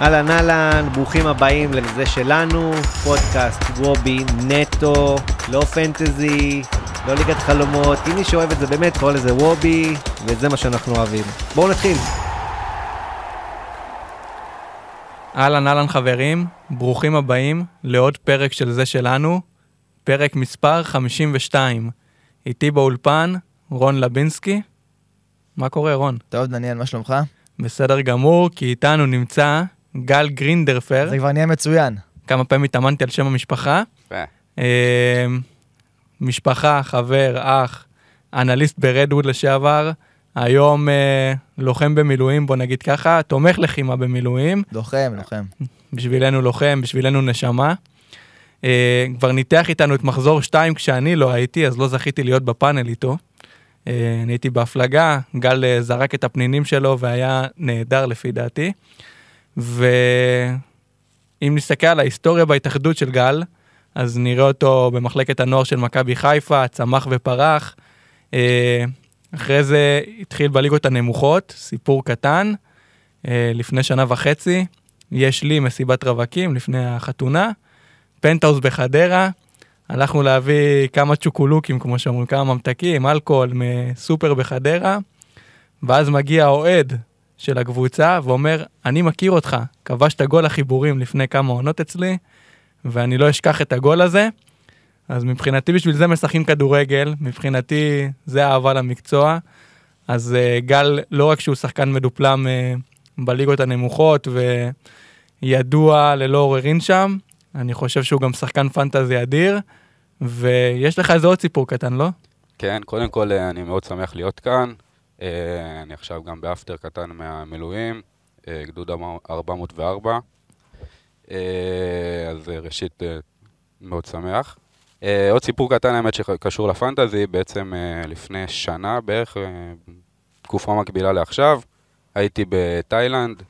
אהלן אהלן, ברוכים הבאים לזה שלנו, פודקאסט וובי נטו, לא פנטזי, לא ליגת חלומות, אם מי שאוהב את זה באמת קורא לזה וובי, וזה מה שאנחנו אוהבים. בואו נתחיל. אהלן אהלן חברים, ברוכים הבאים לעוד פרק של זה שלנו, פרק מספר 52. איתי באולפן, רון לבינסקי. מה קורה רון? טוב, דניאל, מה שלומך? בסדר גמור, כי איתנו נמצא גל גרינדרפר. זה כבר נהיה מצוין. כמה פעמים התאמנתי על שם המשפחה. אה, משפחה, חבר, אח, אנליסט ברדווד לשעבר, היום אה, לוחם במילואים, בוא נגיד ככה, תומך לחימה במילואים, לוחם, לוחם. בשבילנו לוחם, בשבילנו נשמה. אה, כבר ניתח איתנו את מחזור 2 כשאני לא הייתי, אז לא זכיתי להיות בפאנל איתו. אה, אני הייתי בהפלגה, גל אה, זרק את הפנינים שלו והיה נהדר לפי דעתי. ואם נסתכל על ההיסטוריה בהתאחדות של גל, אז נראה אותו במחלקת הנוער של מכבי חיפה, צמח ופרח. אה, אחרי זה התחיל בליגות הנמוכות, סיפור קטן, אה, לפני שנה וחצי, יש לי מסיבת רווקים לפני החתונה, פנטהאוז בחדרה, הלכנו להביא כמה צ'וקולוקים, כמו שאומרים, כמה ממתקים, אלכוהול מסופר בחדרה, ואז מגיע האוהד של הקבוצה ואומר, אני מכיר אותך, כבשת גול החיבורים לפני כמה עונות אצלי, ואני לא אשכח את הגול הזה. אז מבחינתי בשביל זה משחקים כדורגל, מבחינתי זה אהבה למקצוע. אז uh, גל, לא רק שהוא שחקן מדופלם uh, בליגות הנמוכות וידוע ללא עוררין שם, אני חושב שהוא גם שחקן פנטזי אדיר, ויש לך איזה עוד סיפור קטן, לא? כן, קודם כל אה, אני מאוד שמח להיות כאן. אה, אני עכשיו גם באפטר קטן מהמילואים, אה, גדוד 404. אה, אז ראשית, מאוד שמח. עוד סיפור קטן, האמת, שקשור לפנטזי, בעצם לפני שנה בערך, תקופה מקבילה לעכשיו, הייתי בתאילנד,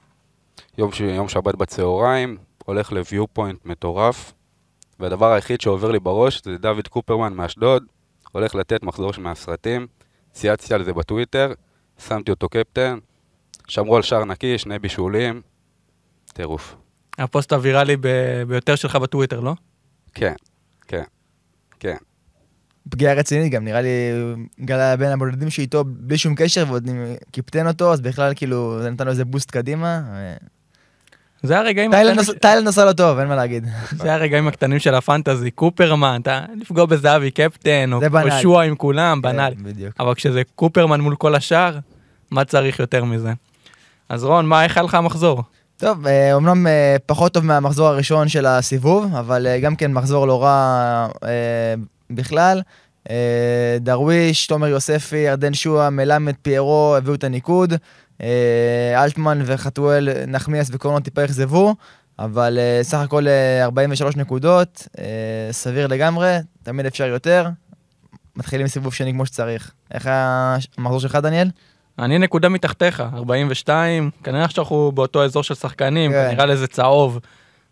יום, ש... יום שבת בצהריים, הולך ל view point מטורף, והדבר היחיד שעובר לי בראש זה דוד קופרמן מאשדוד, הולך לתת מחזור מהסרטים, צייצתי על זה בטוויטר, שמתי אותו קפטן, שמרו על שער נקי, שני בישולים, טירוף. הפוסט הוויראלי ב- ביותר שלך בטוויטר, לא? כן, כן, כן. פגיעה רצינית גם, נראה לי, גל היה בין הבודדים שאיתו בלי שום קשר, ועוד קיפטן אותו, אז בכלל כאילו, זה נתן לו איזה בוסט קדימה. ו- זה הרגעים תאילנד עשה לו טוב, אין מה להגיד. זה הרגעים הקטנים של הפנטזי, קופרמן, אתה לפגוע בזהבי קפטן, או בנאלי. שועה עם כולם, בנאלי. כן, בדיוק. אבל כשזה קופרמן מול כל השאר, מה צריך יותר מזה? אז רון, מה, איך היה לך המחזור? טוב, אה, אומנם אה, פחות טוב מהמחזור הראשון של הסיבוב, אבל אה, גם כן מחזור לא רע אה, בכלל. אה, דרוויש, תומר יוספי, ירדן שועה, מלמד, פיירו, הביאו את הניקוד. אה, אלטמן וחתואל, נחמיאס וקורנו טיפה אכזבו, אבל אה, סך הכל אה, 43 נקודות, אה, סביר לגמרי, תמיד אפשר יותר. מתחילים סיבוב שני כמו שצריך. איך המחזור שלך, דניאל? אני נקודה מתחתיך, 42, כנראה שאנחנו באותו אזור של שחקנים, כן. כנראה לזה צהוב.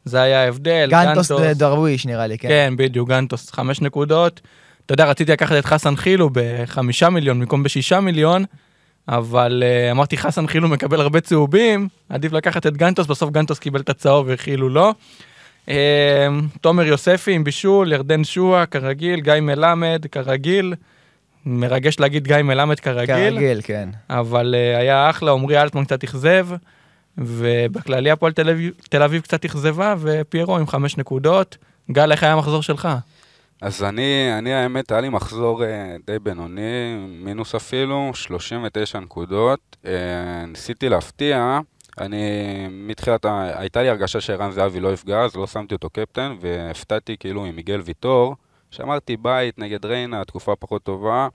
זה היה ההבדל, גנטוס דרוויש נראה לי, כן. כן, בדיוק, גנטוס, חמש נקודות. אתה יודע, רציתי לקחת את חסן חילו בחמישה מיליון במקום בשישה מיליון, אבל uh, אמרתי, חסן חילו מקבל הרבה צהובים, עדיף לקחת את גנטוס, בסוף גנטוס קיבל את הצהוב וחילו לא. Uh, תומר יוספי עם בישול, ירדן שועה, כרגיל, גיא מלמד, כרגיל. מרגש להגיד גיא מלמד כרגיל, כרגיל, כן. אבל uh, היה אחלה, עמרי אלטמן קצת אכזב, ובכללי הפועל תל אביב קצת אכזבה, ופיירו עם חמש נקודות. גל, איך היה המחזור שלך? אז אני, אני האמת, היה לי מחזור אה, די בינוני, מינוס אפילו, 39 נקודות. אה, ניסיתי להפתיע, אני מתחילת, הייתה לי הרגשה שערן זהבי לא יפגע, אז לא שמתי אותו קפטן, והפתעתי כאילו עם מיגל ויטור, שאמרתי בית נגד ריינה, תקופה פחות טובה,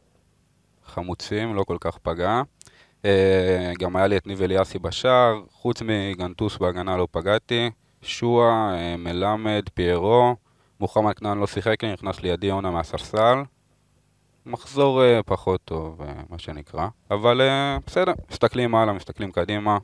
חמוצים, לא כל כך פגע. אה, גם היה לי את ניב אליאסי בשער, חוץ מגנטוס בהגנה לא פגעתי, שועה, מלמד, פיירו. מוחמד כנען לא שיחק לי, נכנס לידי יונה מהספסל. מחזור uh, פחות טוב, uh, מה שנקרא. אבל uh, בסדר, מסתכלים הלאה, מסתכלים קדימה,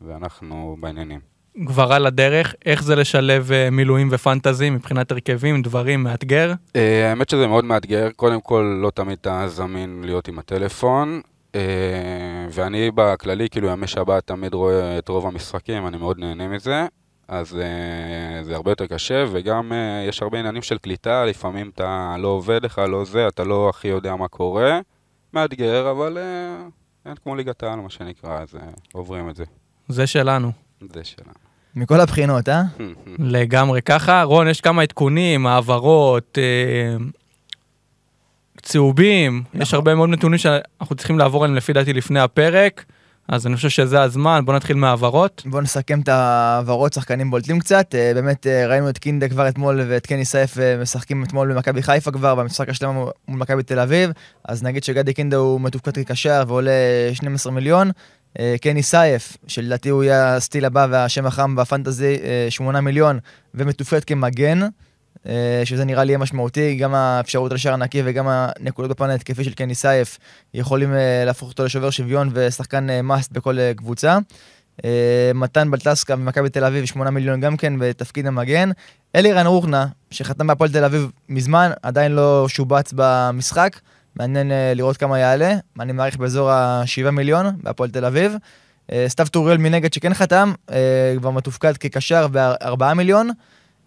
ואנחנו בעניינים. כבר על הדרך, איך זה לשלב אה, מילואים ופנטזי מבחינת הרכבים, דברים, מאתגר? Uh, האמת שזה מאוד מאתגר, קודם כל לא תמיד אתה זמין להיות עם הטלפון. Uh, ואני בכללי, כאילו ימי שבת תמיד רואה את רוב המשחקים, אני מאוד נהנה מזה. אז אה, זה הרבה יותר קשה, וגם אה, יש הרבה עניינים של קליטה, לפעמים אתה לא עובד לך, לא זה, אתה לא הכי יודע מה קורה. מאתגר, אבל אה, אין כמו ליגת העל, מה שנקרא, אז אה, עוברים את זה. זה שלנו. זה שלנו. מכל הבחינות, אה? לגמרי ככה. רון, יש כמה עדכונים, העברות, אה, צהובים, יש נכון. הרבה מאוד נתונים שאנחנו צריכים לעבור עליהם לפי דעתי לפני הפרק, אז אני חושב שזה הזמן, בוא נתחיל מהעברות. בואו נסכם את העברות, שחקנים בולטים קצת. אה, באמת אה, ראינו את קינדה כבר אתמול ואת קני סייף אה, משחקים אתמול במכבי חיפה כבר, במשחק השלם מול מכבי תל אביב. אז נגיד שגדי קינדה הוא מתופקד כקשר ועולה 12 מיליון. קני סייף, שלדעתי הוא יהיה הסטיל הבא והשם החם בפנטזי, אה, 8 מיליון, ומתופקד כמגן. אה, שזה נראה לי יהיה משמעותי, גם האפשרות לשער נקי וגם הנקודות בפן ההתקפי של קני סייף יכולים אה, להפוך אותו לשובר שוויון ושחקן מאסט בכל אה, קבוצה. אה, מתן בלטסקה ממכבי תל אביב, 8 מיליון גם כן בתפקיד המגן. אלירן רוחנה, שחתם בהפועל תל אביב מזמן, עדיין לא שובץ במשחק. מעניין לראות כמה יעלה, אני מעריך באזור ה-7 מיליון בהפועל תל אביב. סתיו טוריאל מנגד שכן חתם, כבר מתופקד כקשר ב-4 מיליון.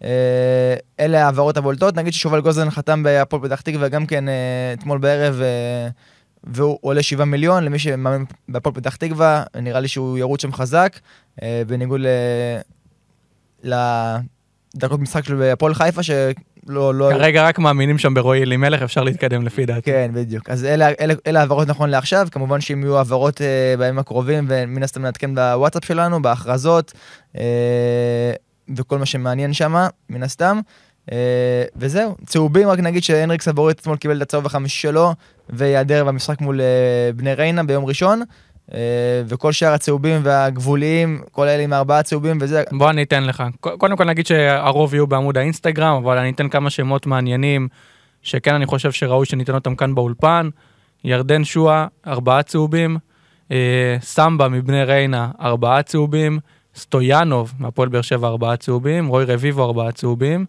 אה, אלה ההעברות הבולטות. נגיד ששובל גוזן חתם בהפועל פתח תקווה גם כן אה, אתמול בערב, אה, והוא עולה 7 מיליון. למי שמאמין בהפועל פתח תקווה, נראה לי שהוא ירוץ שם חזק, בניגוד ל... לדקות משחק של הפועל חיפה, שלא... לא... כרגע רק מאמינים שם ברועי אלימלך, אפשר להתקדם לפי דעתי. כן, בדיוק. אז אלה, אלה, אלה העברות נכון לעכשיו, כמובן שאם יהיו העברות אה, בימים הקרובים, ומן הסתם נעדכן בוואטסאפ שלנו, בהכרזות, אה, וכל מה שמעניין שם, מן הסתם. אה, וזהו, צהובים, רק נגיד שהנריק סבורית אתמול קיבל את הצהוב החמישי שלו, וייעדר במשחק מול אה, בני ריינה ביום ראשון. אה, וכל שאר הצהובים והגבוליים, כל אלה עם ארבעה צהובים וזה, בוא אני אתן לך. קודם כל נגיד שהרוב יהיו בעמוד האינסטגרם, אבל אני אתן כמה שמות מעניינים, שכן אני חושב שראוי שניתן אותם כאן באולפן. ירדן שואה, ארבעה צהובים. סמבה מבני ריינה, ארבעה צהובים. סטויאנוב מהפועל באר שבע, ארבעה צהובים. רוי רביבו, ארבעה צהובים.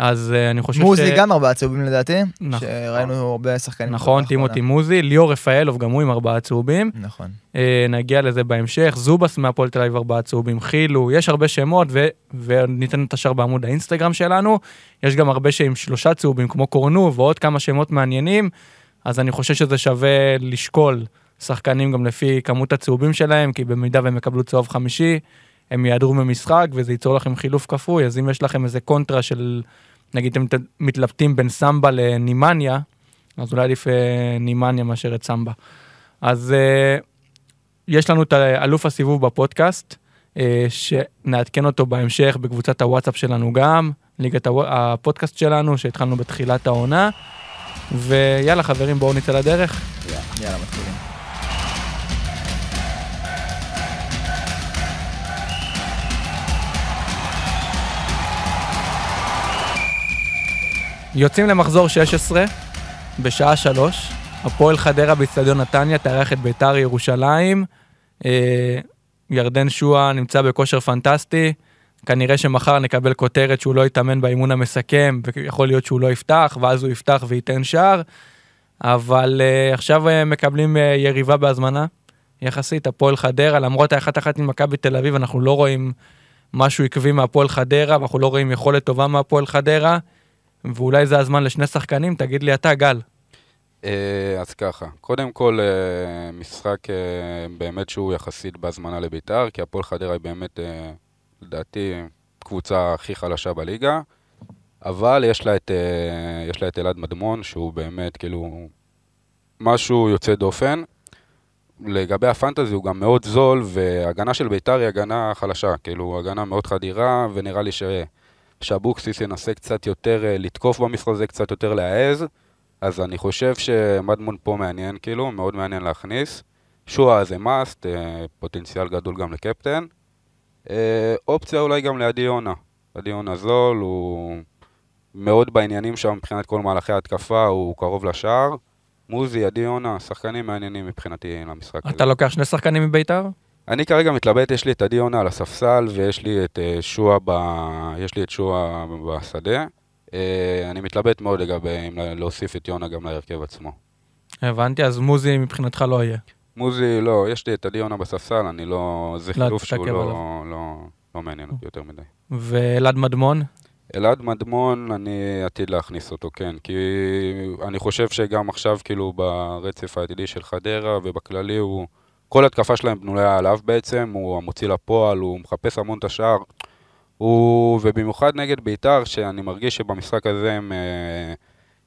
אז אה, אני חושב מוזי גם ארבעה צהובים לדעתי, נכון. שראינו הרבה שחקנים. נכון, טימותי. מוזי, ליאור רפאלוב, גם הוא עם ארבעה צהובים. נכון. אה, נגיע לזה בהמשך. זובס מהפועל תל אביב ארבעה צהובים, חילו, יש הרבה שמות ו- וניתן את השאר בעמוד האינסטגרם שלנו. יש גם הרבה שעם שלושה צהובים כמו קורנו ועוד כמה שמות מעניינים, אז אני חושב שזה שווה לשקול שחקנים גם לפי כמות הצהובים שלהם, כי במידה והם יקבלו צהוב חמישי, הם יעדרו ממשחק וזה ייצור לכם חילוף כפוי, אז אם יש לכם איזה קונטרה של, נגיד אתם מתלבטים בין סמבה לנימניה, אז אולי עדיף אה, נימניה מאשר את סמבה. אז אה, יש לנו את אלוף הסיבוב בפודקאסט, אה, שנעדכן אותו בהמשך בקבוצת הוואטסאפ שלנו גם, ליגת הפודקאסט שלנו שהתחלנו בתחילת העונה. ויאללה חברים בואו נצא לדרך. יאללה, מתחילים. יוצאים למחזור 16 בשעה 3, הפועל חדרה באיצטדיון נתניה תארח את ביתר ירושלים. אה, ירדן שואה נמצא בכושר פנטסטי, כנראה שמחר נקבל כותרת שהוא לא יתאמן באימון המסכם, ויכול להיות שהוא לא יפתח, ואז הוא יפתח וייתן שער. אבל uh, עכשיו uh, מקבלים uh, יריבה בהזמנה, יחסית, הפועל חדרה, למרות האחת אחת עם מכבי תל אביב, אנחנו לא רואים משהו עקבי מהפועל חדרה, ואנחנו לא רואים יכולת טובה מהפועל חדרה, ואולי זה הזמן לשני שחקנים, תגיד לי אתה, גל. אה, אז ככה, קודם כל אה, משחק אה, באמת שהוא יחסית בהזמנה לביתר, כי הפועל חדרה היא באמת, לדעתי, קבוצה הכי חלשה בליגה, אבל יש לה את, יש לה את אלעד מדמון, שהוא באמת כאילו משהו יוצא דופן. לגבי הפנטזי הוא גם מאוד זול, והגנה של ביתר היא הגנה חלשה, כאילו הגנה מאוד חדירה, ונראה לי ש... שאבוקסיס ינסה קצת יותר אה, לתקוף במשחק הזה, קצת יותר להעז. אז אני חושב שמדמון פה מעניין, כאילו, מאוד מעניין להכניס. שואה זה מאסט, פוטנציאל גדול גם לקפטן. אה, אופציה אולי גם לעדי יונה. עדי יונה זול, הוא מאוד בעניינים שם מבחינת כל מהלכי ההתקפה, הוא קרוב לשער. מוזי, עדי יונה, שחקנים מעניינים מבחינתי למשחק הזה. אתה לוקח שני שחקנים מביתר? אני כרגע מתלבט, יש לי את עדי יונה על הספסל ויש לי את אה, שועה ב... יש לי את שועה בשדה. אה, אני מתלבט מאוד לגבי אם להוסיף את יונה גם להרכב עצמו. הבנתי, אז מוזי מבחינתך לא יהיה. מוזי, לא, יש לי את עדי יונה בספסל, אני לא... זה לא חילוף שהוא לא, עליו. לא, לא מעניין אותי יותר מדי. ואלעד מדמון? אלעד מדמון, אני עתיד להכניס אותו, כן, כי אני חושב שגם עכשיו, כאילו, ברצף העתידי של חדרה ובכללי, הוא... כל התקפה שלהם בנויה עליו בעצם, הוא המוציא לפועל, הוא מחפש המון את השער. הוא, ובמיוחד נגד בית"ר, שאני מרגיש שבמשחק הזה הם אה,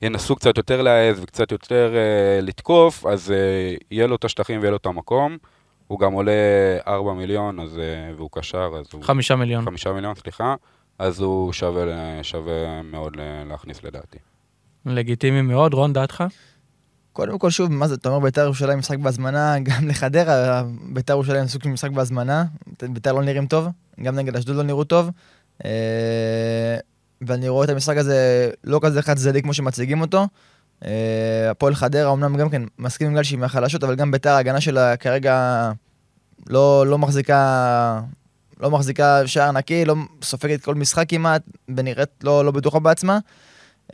ינסו קצת יותר להעז וקצת יותר אה, לתקוף, אז אה, יהיה לו את השטחים ויהיה לו את המקום. הוא גם עולה 4 מיליון, אז, אה, והוא קשר, אז הוא... חמישה מיליון. חמישה מיליון, סליחה. אז הוא שווה, שווה מאוד ל- להכניס לדעתי. לגיטימי מאוד, רון, דעתך? קודם כל, שוב, מה זה, אתה אומר בית"ר ירושלים משחק בהזמנה, גם לחדרה, בית"ר ירושלים סוג של משחק בהזמנה, בית"ר לא נראים טוב, גם נגד אשדוד לא נראו טוב. אה, ואני רואה את המשחק הזה לא כזה חד צדדי כמו שמציגים אותו. אה, הפועל חדרה אמנם גם כן מסכים גל שהיא מהחלשות, אבל גם בית"ר ההגנה שלה כרגע לא, לא מחזיקה... לא מחזיקה שער נקי, לא סופגת כל משחק כמעט, ונראית לא, לא בטוחה בעצמה.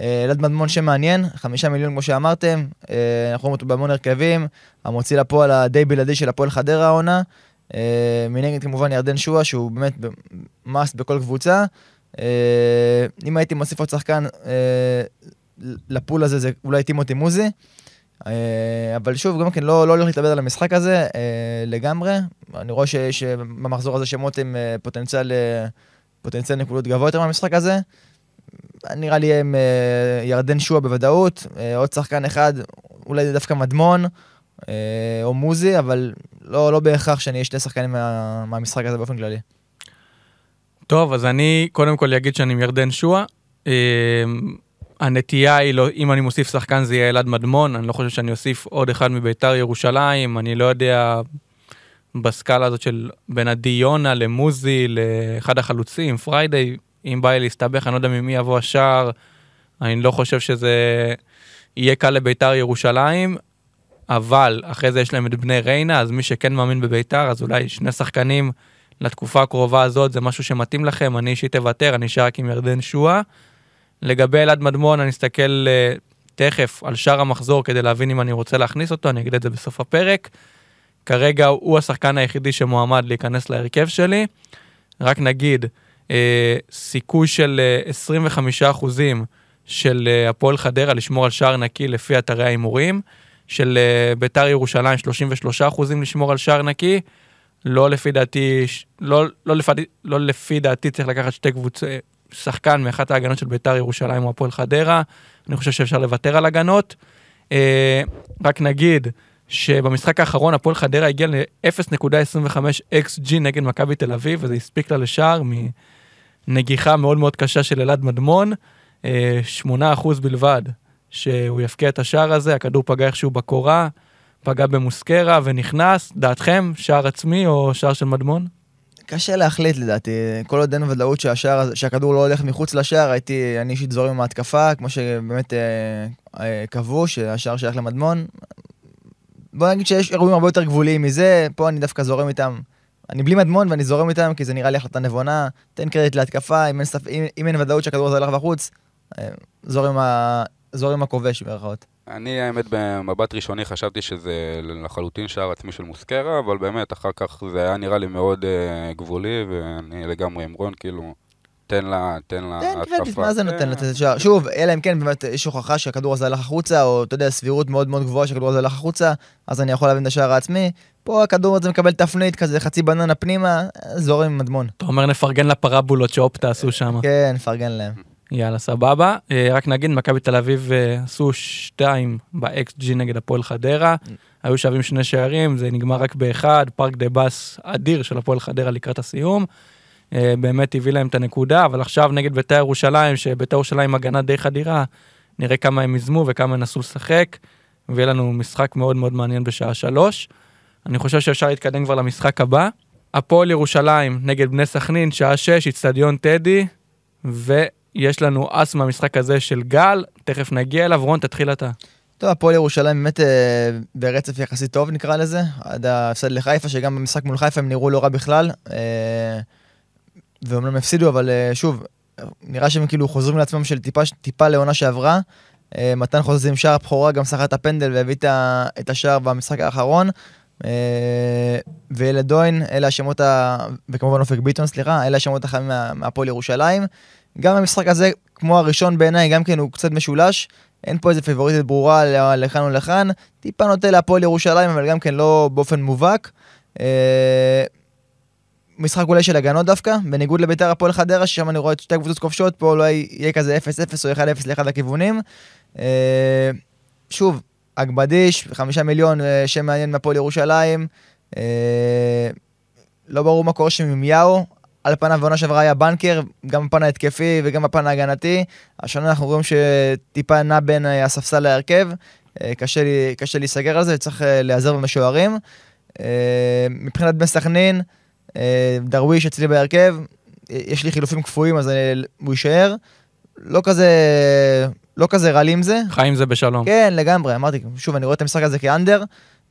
אה, אלעד מדמון שמעניין, חמישה מיליון כמו שאמרתם, אה, אנחנו רואים אותו בהמון הרכבים, המוציא לפועל הדי בלעדי של הפועל חדרה העונה. אה, מנגד כמובן ירדן שואה, שהוא באמת מאסט בכל קבוצה. אם הייתי מוסיף עוד שחקן לפול הזה, זה אולי טימותי מוזי. אבל שוב, גם כן, לא, לא הולך להתאבד על המשחק הזה לגמרי. אני רואה שבמחזור הזה שמות עם פוטנציאל, פוטנציאל נקודות גבוה יותר מהמשחק הזה. נראה לי הם אה, ירדן שועה בוודאות, אה, עוד שחקן אחד, אולי דווקא מדמון אה, או מוזי, אבל לא, לא בהכרח שאני אהיה שני שחקנים מה, מהמשחק הזה באופן כללי. טוב, אז אני קודם כל אגיד שאני עם ירדן שואה. אה, הנטייה היא, לא, אם אני מוסיף שחקן זה יהיה אלעד מדמון, אני לא חושב שאני אוסיף עוד אחד מביתר ירושלים, אני לא יודע בסקאלה הזאת של בין עדי יונה למוזי, לאחד החלוצים, פריידיי, אם בא לי להסתבך, אני לא יודע ממי יבוא השער, אני לא חושב שזה יהיה קל לביתר ירושלים, אבל אחרי זה יש להם את בני ריינה, אז מי שכן מאמין בביתר, אז אולי שני שחקנים לתקופה הקרובה הזאת זה משהו שמתאים לכם, אני אישית אוותר, אני אשאר רק עם ירדן שועה. לגבי אלעד מדמון, אני אסתכל uh, תכף על שאר המחזור כדי להבין אם אני רוצה להכניס אותו, אני אגיד את זה בסוף הפרק. כרגע הוא השחקן היחידי שמועמד להיכנס להרכב שלי. רק נגיד, סיכוי של uh, 25 אחוזים של uh, הפועל חדרה לשמור על שער נקי לפי אתרי ההימורים, של uh, ביתר ירושלים 33 אחוזים לשמור על שער נקי. לא לפי דעתי, לא, לא, לפי, לא לפי דעתי צריך לקחת שתי קבוצות, שחקן מאחת ההגנות של ביתר ירושלים או הפועל חדרה, אני חושב שאפשר לוותר על הגנות. אה, רק נגיד שבמשחק האחרון הפועל חדרה הגיע ל-0.25 XG נגד מכבי תל אביב, וזה הספיק לה לשער מנגיחה מאוד מאוד קשה של אלעד מדמון, אה, 8% בלבד שהוא יפקיע את השער הזה, הכדור פגע איכשהו בקורה. פגע במוסקרה ונכנס, דעתכם, שער עצמי או שער של מדמון? קשה להחליט לדעתי, כל עוד אין ודאות שהשער, שהכדור לא הולך מחוץ לשער, הייתי, אני אישית זורם עם ההתקפה, כמו שבאמת אה, אה, קבעו, שהשער שייך למדמון. בוא נגיד שיש אירועים הרבה יותר גבוליים מזה, פה אני דווקא זורם איתם. אני בלי מדמון ואני זורם איתם, כי זה נראה לי החלטה נבונה. תן קרדיט להתקפה, אם אין, ספ... אם, אם אין ודאות שהכדור הזה הולך בחוץ, אה, זורם, ה... זורם הכובש במירכאות. אני, האמת, במבט ראשוני חשבתי שזה לחלוטין שער עצמי של מוסקרה, אבל באמת, אחר כך זה היה נראה לי מאוד uh, גבולי, ואני לגמרי עם רון, כאילו, תן לה, תן לה תן קרדיט, התקפה. מה זה נותן לתת שער? שוב, אלא אם כן באמת יש הוכחה שהכדור הזה הלך החוצה, או אתה יודע, סבירות מאוד מאוד גבוהה שהכדור הזה הלך החוצה, אז אני יכול להבין את השער העצמי. פה הכדור הזה מקבל תפנית כזה, חצי בננה פנימה, זורם עם מדמון. אתה אומר נפרגן לפרבולות שאופטה עשו שם. כן, נפרגן להם. יאללה, סבבה. אה, רק נגיד, מכבי תל אביב אה, עשו שתיים ב-XG נגד הפועל חדרה. היו שווים שני שערים, זה נגמר רק באחד, פארק דה בס אדיר של הפועל חדרה לקראת הסיום. אה, באמת הביא להם את הנקודה, אבל עכשיו נגד בית"ר ירושלים, שבית"ר ירושלים הגנה די חדירה, נראה כמה הם יזמו וכמה ינסו לשחק, ויהיה לנו משחק מאוד מאוד מעניין בשעה שלוש. אני חושב שאפשר להתקדם כבר למשחק הבא. הפועל ירושלים נגד בני סכנין, שעה שש, אצטדיון טדי, ויש לנו אס מהמשחק הזה של גל, תכף נגיע אליו, רון, תתחיל אתה. טוב, הפועל ירושלים באמת אה, ברצף יחסית טוב נקרא לזה, עד ההפסד לחיפה, שגם במשחק מול חיפה הם נראו לא רע בכלל. אה, ואומנם הפסידו, אבל אה, שוב, נראה שהם כאילו חוזרים לעצמם של טיפה, טיפה לעונה שעברה. אה, מתן חוזז עם שער הבכורה, גם סחט הפנדל והביא את השער במשחק האחרון. אה, וילד דוין, אלה השמות, ה... וכמובן אופק ביטון, סליחה, אלה השמות החמים מה- מהפועל ירושלים. גם המשחק הזה, כמו הראשון בעיניי, גם כן הוא קצת משולש. אין פה איזה פיבוריטית ברורה לכאן או לכאן. טיפה נוטה להפועל ירושלים, אבל גם כן לא באופן מובהק. משחק אולי של הגנות דווקא, בניגוד לביתר הפועל חדרה, ששם אני רואה את שתי הקבוצות כובשות, פה אולי יהיה כזה 0-0 או 1-0 לאחד הכיוונים. אה, שוב, אגבדיש, חמישה מיליון, אה, שם מעניין מהפועל ירושלים. אה, לא ברור מה קורה שם עם יאו. על פניו בעונה שעברה היה בנקר, גם בפן ההתקפי וגם בפן ההגנתי. השנה אנחנו רואים שטיפה נע בין הספסל להרכב. קשה, לי, קשה להיסגר על זה, צריך להיעזר במשוערים. מבחינת בני סכנין, דרוויש אצלי בהרכב, אה, יש לי חילופים קפואים אז אה, הוא יישאר. לא כזה, לא כזה רע לי עם זה, חיים זה בשלום. כן, לגמרי, אמרתי, שוב, אני רואה את המשחק הזה כאנדר,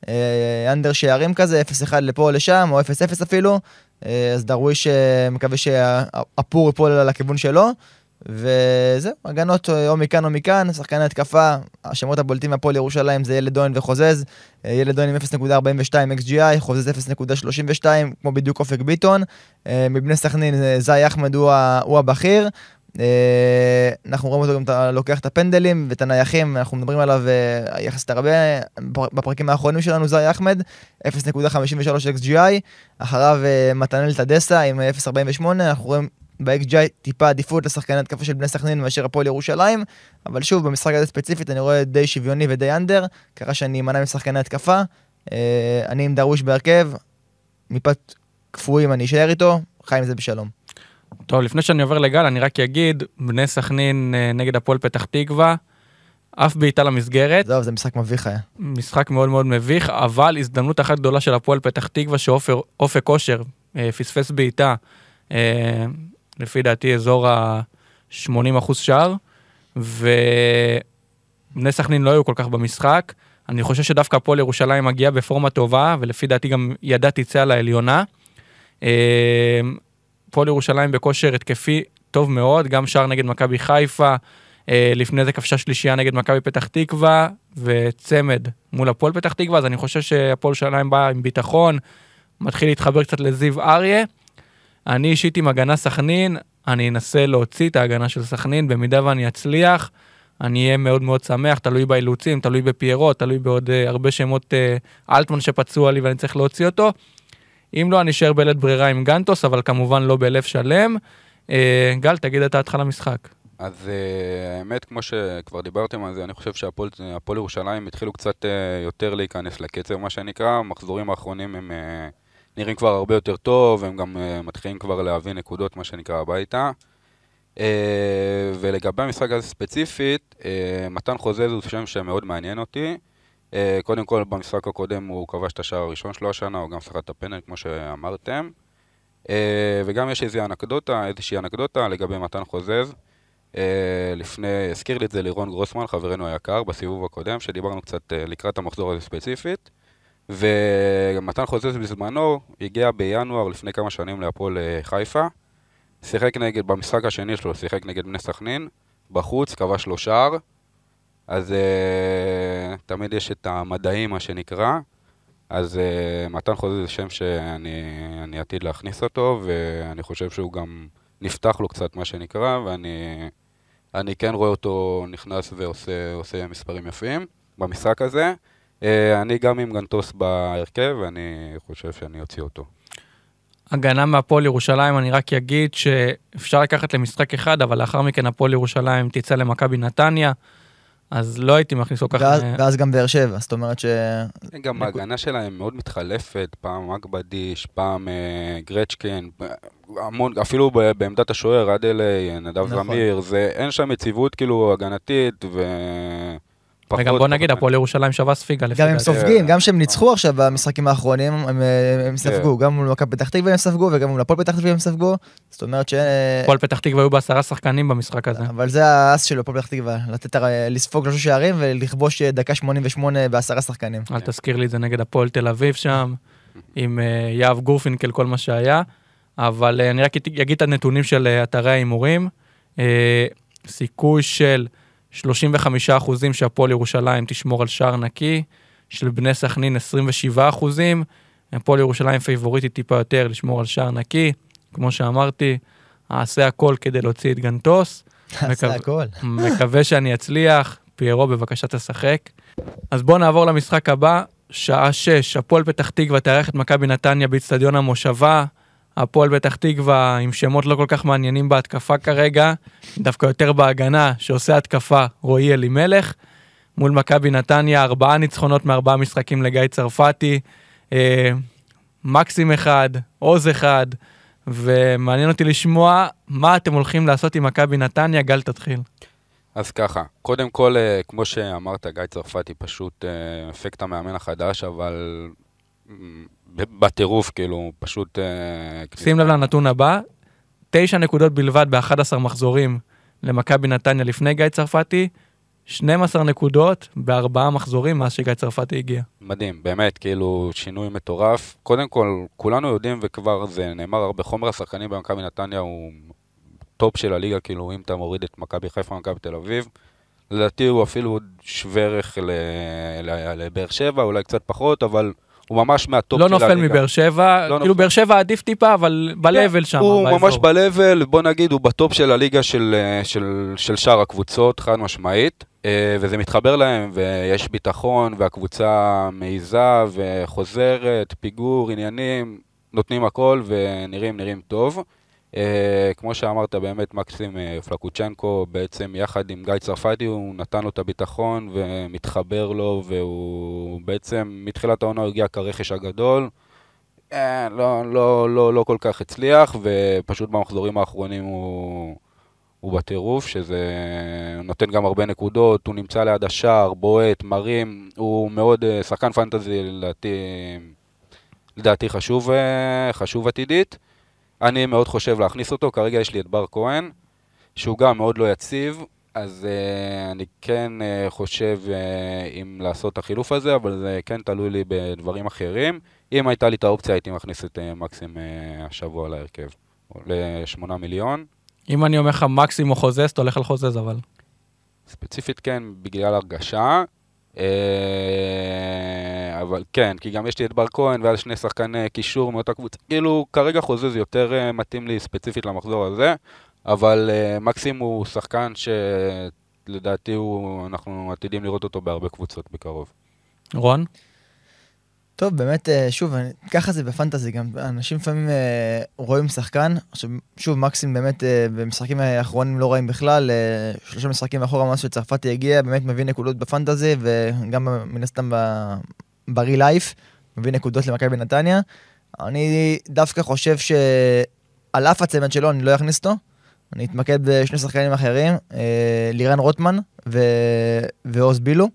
אה, אנדר שערים כזה, 0-1 לפה או לשם, או 0-0 אפילו, אה, אז דרוויש אה, מקווה שהפור ייפול לכיוון שלו, וזהו, הגנות אה, או מכאן או מכאן, שחקני התקפה, השמות הבולטים מהפועל ירושלים זה ילד דוין וחוזז, אה, ילד דוין עם 0.42 XGI, חוזז 0.32, כמו בדיוק אופק ביטון, אה, מבני סכנין זי אחמד הוא הוא הבכיר, אנחנו רואים אותו גם לוקח את הפנדלים ואת הנייחים, אנחנו מדברים עליו יחסית הרבה בפר- בפרקים האחרונים שלנו, זי אחמד, 0.53 XGI, אחריו מתנאל טדסה עם 0.48, אנחנו רואים ב-XGI טיפה עדיפות לשחקני התקפה של בני סכנין מאשר הפועל ירושלים, אבל שוב, במשחק הזה ספציפית אני רואה די שוויוני ודי אנדר, ככה שאני אמנע משחקני התקפה, אה, אני עם דרוויש בהרכב, מפת קפואים אני אשאר איתו, חי עם זה בשלום. טוב, לפני שאני עובר לגל, אני רק אגיד, בני סכנין אה, נגד הפועל פתח תקווה, אף בעיטה למסגרת, זהו, זה משחק מביך היה. משחק מאוד מאוד מביך, אבל הזדמנות אחת גדולה של הפועל פתח תקווה, שאופק כושר אה, פספס בעיטה, אה, לפי דעתי אזור ה-80% שער, ובני סכנין לא היו כל כך במשחק. אני חושב שדווקא הפועל ירושלים מגיעה בפורמה טובה, ולפי דעתי גם ידה תצא על העליונה. אה, הפועל ירושלים בכושר התקפי טוב מאוד, גם שער נגד מכבי חיפה, אה, לפני זה כבשה שלישייה נגד מכבי פתח תקווה, וצמד מול הפועל פתח תקווה, אז אני חושב שהפועל ירושלים בא עם ביטחון, מתחיל להתחבר קצת לזיו אריה. אני אישית עם הגנה סכנין, אני אנסה להוציא את ההגנה של סכנין, במידה ואני אצליח, אני אהיה מאוד מאוד שמח, תלוי באילוצים, תלוי בפיירות, תלוי בעוד uh, הרבה שמות uh, אלטמן שפצוע לי ואני צריך להוציא אותו. אם לא, אני אשאר בלית ברירה עם גנטוס, אבל כמובן לא בלב שלם. Uh, גל, תגיד את ההתחלה משחק. אז האמת, כמו שכבר דיברתם על זה, אני חושב שהפועל הפועל ירושלים התחילו קצת יותר להיכנס לקצב, מה שנקרא. המחזורים האחרונים הם נראים כבר הרבה יותר טוב, הם גם uh, מתחילים כבר להביא נקודות, מה שנקרא, הביתה. Uh, ולגבי המשחק הזה ספציפית, uh, מתן חוזז הוא שם שמאוד מעניין אותי. קודם כל, במשחק הקודם הוא כבש את השער הראשון שלו השנה, הוא גם שחק את הפנל, כמו שאמרתם. Uh, וגם יש איזושהי אנקדוטה, איזושהי אנקדוטה לגבי מתן חוזז. Uh, לפני, הזכיר לי את זה לירון גרוסמן, חברנו היקר, בסיבוב הקודם, שדיברנו קצת uh, לקראת המחזור הזה ספציפית. ומתן חוזז בזמנו הגיע בינואר לפני כמה שנים להפועל uh, חיפה. שיחק נגד, במשחק השני שלו, שיחק נגד בני סכנין, בחוץ, כבש לו שער. אז uh, תמיד יש את המדעים, מה שנקרא. אז uh, מתן חוזז זה שם שאני עתיד להכניס אותו, ואני חושב שהוא גם נפתח לו קצת, מה שנקרא, ואני אני כן רואה אותו נכנס ועושה עושה מספרים יפים במשחק הזה. Uh, אני גם עם גנטוס בהרכב, ואני חושב שאני אוציא אותו. הגנה מהפועל ירושלים, אני רק אגיד שאפשר לקחת למשחק אחד, אבל לאחר מכן הפועל ירושלים תצא למכבי נתניה, אז לא הייתי מכניס כל כך... ואז, ואז גם באר שבע, זאת אומרת ש... גם ההגנה שלהם מאוד מתחלפת, פעם אגבדיש, פעם אה, גרצ'קין, המון, אפילו ב- בעמדת השוער, אדלי, נדב נכון. זמיר, זה, אין שם יציבות כאילו הגנתית, ו... וגם פחות- בוא נגיד, הפועל ירושלים שווה ספיגה לפי גם הם דעתי. סופגים, גם שהם ניצחו עכשיו במשחקים האחרונים, הם, הם ספגו, גם מול מכבי פתח תקווה הם ספגו, וגם מול הפועל פתח תקווה הם ספגו, זאת אומרת ש... הפועל פתח תקווה היו בעשרה שחקנים במשחק הזה. אבל זה האס שלו, הפועל פתח תקווה, לתת, לספוג שלושה שערים ולכבוש אה, דקה 88 בעשרה שחקנים. אל תזכיר לי את זה נגד הפועל תל אביב שם, עם אה, יהב גורפינקל, כל מה שהיה. אבל אה, אני רק אגיד את הנתונים של אתרי ההימורים. סיכוי של 35% שהפועל ירושלים תשמור על שער נקי, של בני סכנין 27 אחוזים. הפועל ירושלים פייבוריטית טיפה יותר לשמור על שער נקי. כמו שאמרתי, אעשה הכל כדי להוציא את גנטוס. עשה הכל. מקווה שאני אצליח. פיירו, בבקשה תשחק. אז בואו נעבור למשחק הבא, שעה 6, הפועל פתח תקווה תארח את מכבי נתניה באיצטדיון המושבה. הפועל פתח תקווה עם שמות לא כל כך מעניינים בהתקפה כרגע, דווקא יותר בהגנה, שעושה התקפה רועי אלימלך. מול מכבי נתניה, ארבעה ניצחונות מארבעה משחקים לגיא צרפתי, אה, מקסים אחד, עוז אחד, ומעניין אותי לשמוע מה אתם הולכים לעשות עם מכבי נתניה, גל תתחיל. אז ככה, קודם כל, אה, כמו שאמרת, גיא צרפתי פשוט אה, אפקט המאמן החדש, אבל בטירוף, כאילו, פשוט... אה, שים לב לנתון הבא, תשע נקודות בלבד ב-11 מחזורים למכבי נתניה לפני גיא צרפתי, 12 נקודות בארבעה מחזורים מאז שגיא צרפתי הגיע. מדהים, באמת, כאילו, שינוי מטורף. קודם כל, כולנו יודעים, וכבר זה נאמר הרבה, חומר השחקנים במכבי נתניה הוא טופ של הליגה, כאילו, אם אתה מוריד את מכבי חיפה ומכבי תל אביב. לדעתי הוא אפילו עוד שווה ערך לבאר שבע, אולי קצת פחות, אבל הוא ממש מהטופ לא של הליגה. נופל מבאר שבע, לא כאילו. באר שבע עדיף טיפה, אבל ב-level שם, כן, הוא באזור. ממש ב-level, בוא נגיד, הוא בטופ של הליגה של, אה, של, של שאר הקבוצות, חד משמעית, אה, וזה מתחבר להם, ויש ביטחון, והקבוצה מעיזה וחוזרת, פיגור, עניינים, נותנים הכל ונראים נראים טוב. אה, כמו שאמרת, באמת מקסים אה, פלקוצ'נקו, בעצם יחד עם גיא צרפתי, הוא נתן לו את הביטחון ומתחבר לו, והוא בעצם מתחילת העונה הגיע כרכש הגדול. אה, לא, לא, לא, לא כל כך הצליח, ופשוט במחזורים האחרונים הוא, הוא בטירוף, שזה נותן גם הרבה נקודות, הוא נמצא ליד השער, בועט, מרים, הוא מאוד שחקן פנטזי, לדעתי, לדעתי חשוב, חשוב עתידית. אני מאוד חושב להכניס אותו, כרגע יש לי את בר כהן, שהוא גם מאוד לא יציב, אז uh, אני כן uh, חושב uh, אם לעשות את החילוף הזה, אבל זה כן תלוי לי בדברים אחרים. אם הייתה לי את האופציה, הייתי מכניס את uh, מקסים uh, השבוע להרכב. ל-8 מיליון. אם אני אומר לך מקסימו חוזז, אתה הולך על חוזז אבל. ספציפית כן, בגלל הרגשה. אה, אבל כן, כי גם יש לי את בר כהן ועל שני שחקני קישור מאותה קבוצה. כאילו, כרגע חוזה זה יותר אה, מתאים לי ספציפית למחזור הזה, אבל אה, מקסים הוא שחקן שלדעתי הוא, אנחנו עתידים לראות אותו בהרבה קבוצות בקרוב. רון? טוב, באמת, אה, שוב, ככה זה בפנטזי, גם אנשים לפעמים אה, רואים שחקן, עכשיו, שוב, מקסים באמת אה, במשחקים האחרונים לא רעים בכלל, שלושה משחקים אחורה מאז שצרפתי הגיע, באמת מביא נקודות בפנטזי, וגם מן הסתם ברי לייף, מביא נקודות למכבי נתניה. אני דווקא חושב שעל אף הצמד שלו אני לא אכניס אותו, אני אתמקד בשני שחקנים אחרים, לירן רוטמן. ועוז בילו.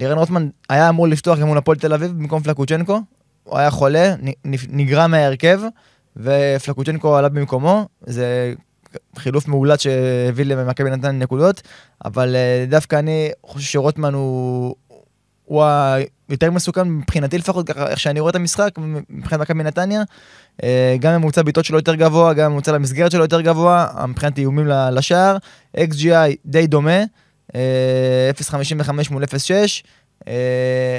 לירן רוטמן היה אמור לפתוח גם מול הפועל תל אביב במקום פלקוצ'נקו, הוא היה חולה, נגרע מההרכב, ופלקוצ'נקו עלה במקומו, זה חילוף מאולץ שהביא למכבי נתניה נקודות, אבל אה, דווקא אני חושב שרוטמן הוא, הוא היותר מסוכן מבחינתי לפחות, ככה איך שאני רואה את המשחק, מבחינת מכבי נתניה. אה, גם ממוצע בעיטות שלו יותר גבוה, גם ממוצע למסגרת שלו יותר גבוה, מבחינת איומים לשער. XGI די דומה, 0.55 מול 0.6. אה,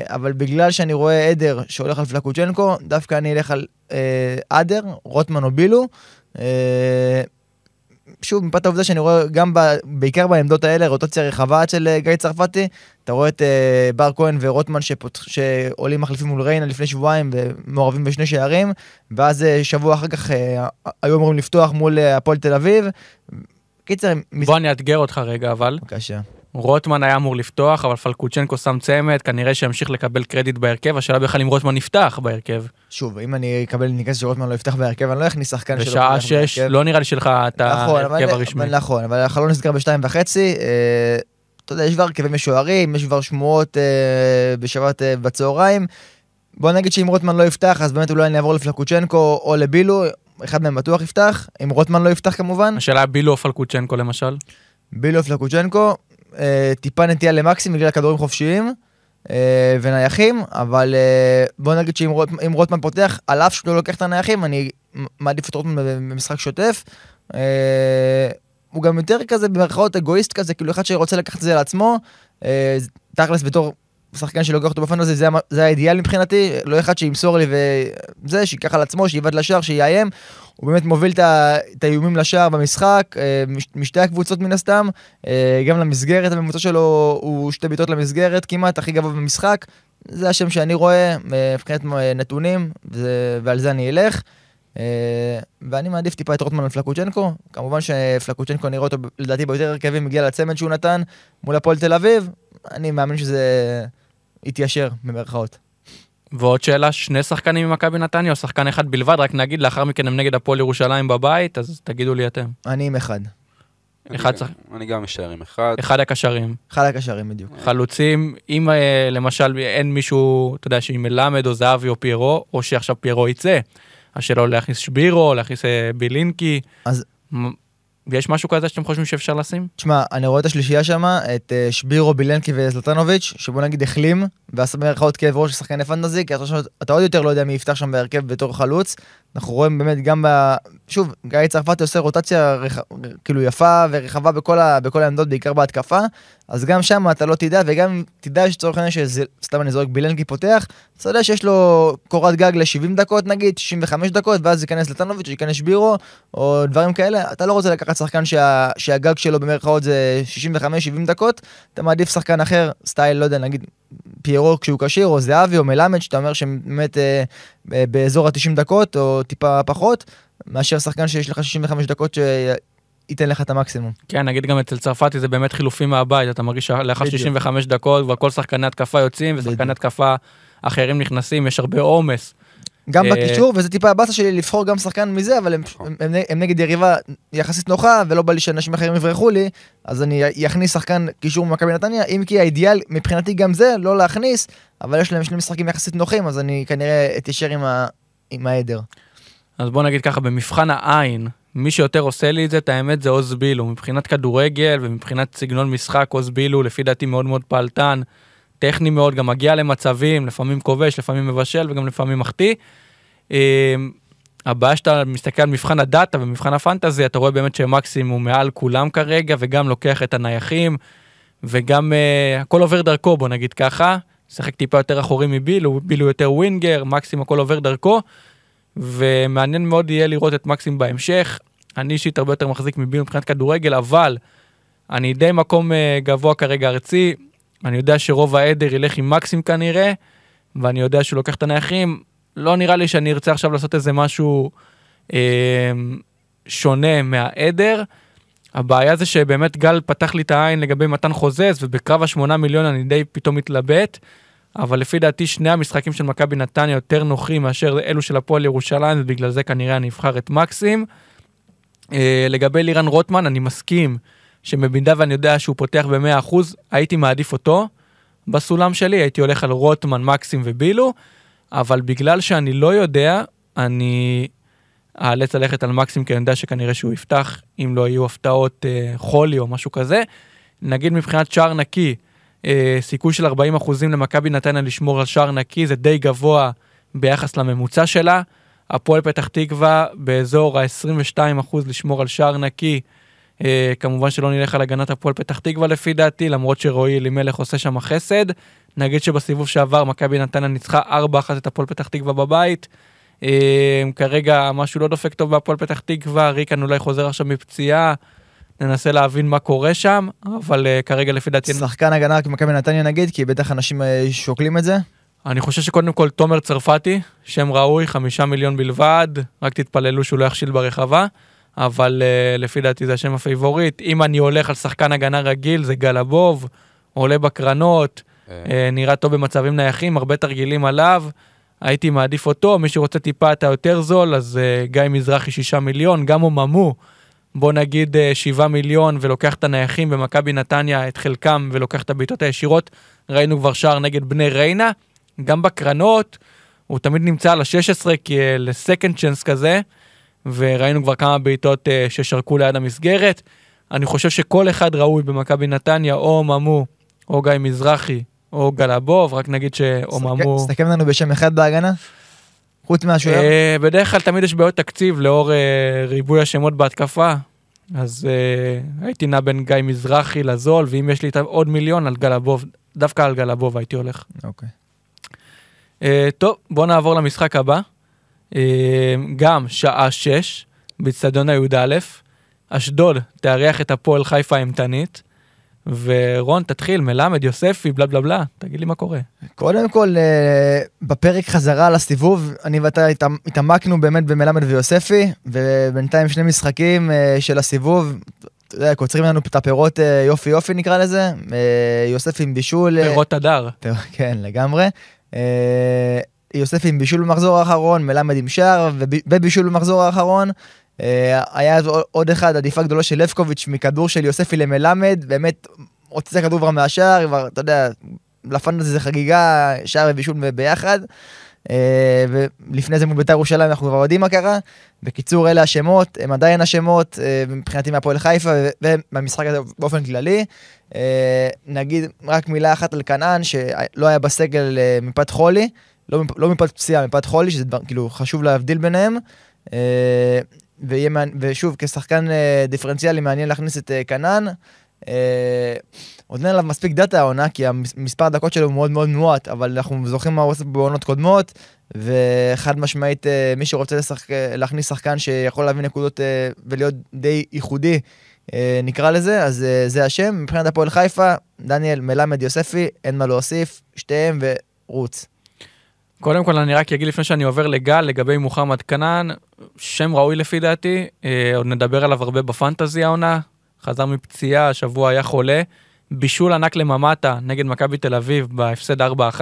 אבל בגלל שאני רואה עדר שהולך על פלקוצ'נקו, דווקא אני אלך על אה, עדר, רוטמן או בילו. אה, שוב, מפאת העובדה שאני רואה גם ב, בעיקר בעמדות האלה, רוטציה רחבה אה, גיא צרפתי, אתה רואה את אה, בר כהן ורוטמן שפות, שעולים מחליפים מול ריינה לפני שבועיים ומעורבים בשני שערים, ואז אה, שבוע אחר כך אה, היו אמורים לפתוח מול אה, הפועל תל אביב. קיצר, מס- בוא אני אאתגר אותך רגע אבל. בבקשה. רוטמן היה אמור לפתוח, אבל פלקוצ'נקו שם צמד, כנראה שימשיך לקבל קרדיט בהרכב, השאלה בכלל אם רוטמן יפתח בהרכב. שוב, אם אני אקבל אינדיקציה שרוטמן לא יפתח בהרכב, אני לא אכניס שחקן שלא בשעה שש. לא נראה לי שלך את נכון, ההרכב הרשמי. אבל נכון, אבל החלון נסגר בשתיים וחצי. אה, אתה יודע, יש כבר הרכבים משוערים, יש כבר שמועות אה, בשבת אה, בצהריים. בוא נגיד שאם רוטמן לא יפתח, אז באמת אולי אני אעבור לפלקוצ'נקו או לבילו, אחד מהם בטוח יפתח, אם רוטמן לא יפתח כמובן. השאלה בילו או פלקוצ'נקו למשל. בילו או פלקוצ'נקו, טיפה נטייה למקסים בגלל כדורים חופשיים אה, ונייחים, אבל אה, בוא נגיד שאם רוט, רוטמן פותח, על אף שהוא לא לוקח את הנייחים, אני מעדיף את רוטמן במשחק שוטף. אה, הוא גם יותר כזה במרכאות אגואיסט כזה, כאילו אחד שרוצה לקחת את זה לעצמו, אה, תכלס בתור שחקן שלוקח אותו באופן הזה, זה, האידיאל מבחינתי, לא אחד שימסור לי וזה, שייקח על עצמו, שיבעט לשער, שיאיים. הוא באמת מוביל את האיומים לשער במשחק, אה, מש- משתי הקבוצות מן הסתם, אה, גם למסגרת, הממוצע שלו הוא שתי בעיטות למסגרת, כמעט הכי גבוה במשחק. זה השם שאני רואה אה, מבחינת נתונים, ועל זה אני אלך. ואני מעדיף טיפה את רוטמן על פלקוצ'נקו. כמובן שפלקוצ'נקו נראה אותו לדעתי ביותר הרכבים בגלל הצמד שהוא נתן מול הפועל תל אביב. אני מאמין שזה יתיישר במרכאות. ועוד שאלה, שני שחקנים ממכבי נתניה או שחקן אחד בלבד? רק נגיד, לאחר מכן הם נגד הפועל ירושלים בבית, אז תגידו לי אתם. אני עם אחד. אחד אני- צריך- אני גם אשאר עם אחד. אחד הקשרים. אחד הקשרים בדיוק. חלוצים, אם אה, למשל אין מישהו, אתה יודע, שאם מלמד או זהבי או פיירו, או שעכשיו פיירו יצא, השאלה להכניס שבירו, להכניס אה, בילינקי. אז- יש משהו כזה שאתם חושבים שאפשר לשים? תשמע, אני רואה את השלישייה שם, את אה, שבירו, בילנקי וזלטנוביץ', שבוא נגיד החלים, ועשה במרכאות כאב ראש לשחקני פנטזי, כי אתה עוד יותר לא יודע מי יפתח שם בהרכב בתור חלוץ. אנחנו רואים באמת גם ב... שוב, גיא צרפתי עושה רוטציה רח... כאילו יפה ורחבה בכל, ה... בכל העמדות, בעיקר בהתקפה, אז גם שם אתה לא תדע, וגם תדע שצורך העניין שזה, סתם אני זורק, בילנקי פותח, אתה יודע שיש לו קורת גג ל-70 דקות נגיד, 65 דקות, ואז ייכנס לטנוביץ', ייכנס שבירו, או דברים כאלה, אתה לא רוצה לקחת שחקן שה... שהגג שלו במרכאות זה 65-70 דקות, אתה מעדיף שחקן אחר, סטייל, לא יודע, נגיד פיירו כשהוא כשיר, או זהבי, או מלמד, שאתה אומר שהם באמת אה, אה, באזור ה-90 דקות, או טיפה פחות, מאשר שחקן שיש לך 65 דקות שייתן לך את המקסימום. כן, נגיד גם אצל צרפתי זה באמת חילופים מהבית, אתה מרגיש שלאחר בדיוק. 65 דקות כבר כל שחקני התקפה יוצאים ושחקני. התקפה אחרים נכנסים, יש הרבה עומס. גם אה, בקישור, וזה טיפה הבאסה שלי לבחור גם שחקן מזה, אבל הם, הם, הם, הם נגד יריבה יחסית נוחה, ולא בא לי שאנשים אחרים יברחו לי, אז אני אכניס שחקן קישור ממכבי נתניה, אם כי האידיאל מבחינתי גם זה, לא להכניס, אבל יש להם שני משחקים יחסית נוחים, אז אני כנראה אתיישר עם, ה, עם העדר. אז בוא נגיד ככה, במבחן העין, מי שיותר עושה לי את זה, את האמת זה עוז בילו. מבחינת כדורגל ומבחינת סגנון משחק, עוז בילו לפי דעתי מאוד מאוד פעלתן, טכני מאוד, גם מגיע למצבים, לפעמים כובש, לפעמים מבשל וגם לפעמים מחטיא. אה, הבעיה שאתה מסתכל על מבחן הדאטה ומבחן הפנטזי, אתה רואה באמת שמקסים הוא מעל כולם כרגע, וגם לוקח את הנייחים, וגם uh, הכל עובר דרכו, בוא נגיד ככה. שיחק טיפה יותר אחורי מבילו, בילו יותר ווינגר, מקסים הכל עובר דרכו. ומעניין מאוד יהיה לראות את מקסים בהמשך. אני אישית הרבה יותר מחזיק מבילו מבחינת כדורגל, אבל אני די מקום אה, גבוה כרגע ארצי. אני יודע שרוב העדר ילך עם מקסים כנראה, ואני יודע שהוא לוקח את הנייחים. לא נראה לי שאני ארצה עכשיו לעשות איזה משהו אה, שונה מהעדר. הבעיה זה שבאמת גל פתח לי את העין לגבי מתן חוזז, ובקרב השמונה מיליון אני די פתאום מתלבט. אבל לפי דעתי שני המשחקים של מכבי נתניה יותר נוחים מאשר אלו של הפועל ירושלים, ובגלל זה כנראה אני אבחר את מקסים. אה, לגבי לירן רוטמן, אני מסכים שבמידה ואני יודע שהוא פותח ב-100%, הייתי מעדיף אותו. בסולם שלי הייתי הולך על רוטמן, מקסים ובילו, אבל בגלל שאני לא יודע, אני אאלץ ללכת על מקסים, כי אני יודע שכנראה שהוא יפתח, אם לא יהיו הפתעות אה, חולי או משהו כזה. נגיד מבחינת שער נקי, אה, סיכוי של 40% למכבי נתניה לשמור על שער נקי, זה די גבוה ביחס לממוצע שלה. הפועל פתח תקווה באזור ה-22% לשמור על שער נקי. אה, כמובן שלא נלך על הגנת הפועל פתח תקווה לפי דעתי, למרות שרועי אלימלך עושה שם חסד. נגיד שבסיבוב שעבר מכבי נתניה ניצחה 4-1 את הפועל פתח תקווה בבית. אה, כרגע משהו לא דופק טוב בהפועל פתח תקווה, ריקן אולי חוזר עכשיו מפציעה. ננסה להבין מה קורה שם, אבל אה, כרגע לפי דעתי, שחקן הגנה רק במכבי נתניה נגיד, כי בטח אנשים אה, שוקלים את זה. אני חושב שקודם כל תומר צרפתי, שם ראוי, חמישה מיליון בלבד, רק תתפללו שהוא לא יכשיל ברחבה, אבל אה, לפי דעתי זה השם הפייבוריט. אם אני הולך על שחקן הגנה רגיל, זה גלבוב, עולה בקרנות, uh, נראה טוב במצבים נייחים, הרבה תרגילים עליו. הייתי מעדיף אותו, מי שרוצה טיפה את היותר זול, אז uh, גיא מזרחי שישה מיליון, גם הוא ממו. בוא נגיד אה, שבעה מיליון ולוקח את הנייחים במכבי נתניה, את חלקם, ולוקח את הבעיטות הישירות. ראינו כבר שער נגד בני ריינה. גם בקרנות, הוא תמיד נמצא על ה-16 לסקנד צ'אנס כזה, וראינו כבר כמה בעיטות אה, ששרקו ליד המסגרת. אני חושב שכל אחד ראוי במכבי נתניה, או ממו, או גיא מזרחי, או גלבוב, רק נגיד שאו ממו... סתכם לנו בשם אחד בהגנה? חוץ מהשוער? אה, בדרך כלל תמיד יש בעיות תקציב לאור אה, ריבוי השמות בהתקפה. אז אה, הייתי נע בין גיא מזרחי לזול, ואם יש לי עוד מיליון על גלבוב דווקא על גלבוב הייתי הולך. אוקיי. אה, טוב, בואו נעבור למשחק הבא. אה, גם שעה שש, באצטדיון הי"א. אשדוד תארח את הפועל חיפה האימתנית. ורון, תתחיל, מלמד, יוספי, בלה בלה בלה, תגיד לי מה קורה. קודם כל, אה, בפרק חזרה לסיבוב, אני ואתה התעמ- התעמקנו באמת במלמד ויוספי, ובינתיים שני משחקים אה, של הסיבוב, אתה יודע, קוצרים לנו את הפירות אה, יופי יופי נקרא לזה. יוספי עם בישול. פירות הדר. כן, לגמרי. יוספי עם בישול במחזור האחרון, מלמד עם שער, וב- ובישול במחזור האחרון. אה, היה עוד אחד, עדיפה גדולה של לבקוביץ' מכדור של יוספי למלמד, באמת הוציא את הכדור כבר מהשער, כבר, אתה יודע, לפנטזי זה חגיגה, שער ובישול ביחד. אה, ולפני זה מול בית"ר ירושלים אנחנו כבר יודעים מה קרה. בקיצור, אלה השמות, הם עדיין השמות, אה, מבחינתי מהפועל חיפה ו- ובמשחק הזה באופן כללי. נגיד רק מילה אחת על כנען, שלא היה בסגל מפאת חולי, לא, לא מפאת פציעה, מפאת חולי, שזה דבר, כאילו חשוב להבדיל ביניהם. אה, ויהיה, ושוב, כשחקן אה, דיפרנציאלי מעניין להכניס את כנען. אה, עוד אין עליו מספיק דאטה העונה, כי המספר הדקות שלו הוא מאוד מאוד מועט, אבל אנחנו זוכרים מה הוא עושה בעונות קודמות, וחד משמעית, מי שרוצה לשחק, להכניס שחקן שיכול להביא נקודות ולהיות די ייחודי, נקרא לזה, אז זה השם. מבחינת הפועל חיפה, דניאל, מלמד, יוספי, אין מה להוסיף, שתיהם ורוץ. קודם כל אני רק אגיד לפני שאני עובר לגל לגבי מוחמד כנען, שם ראוי לפי דעתי, אה, עוד נדבר עליו הרבה בפנטזי העונה, חזר מפציעה, השבוע היה חולה, בישול ענק לממטה נגד מכבי תל אביב בהפסד 4-1,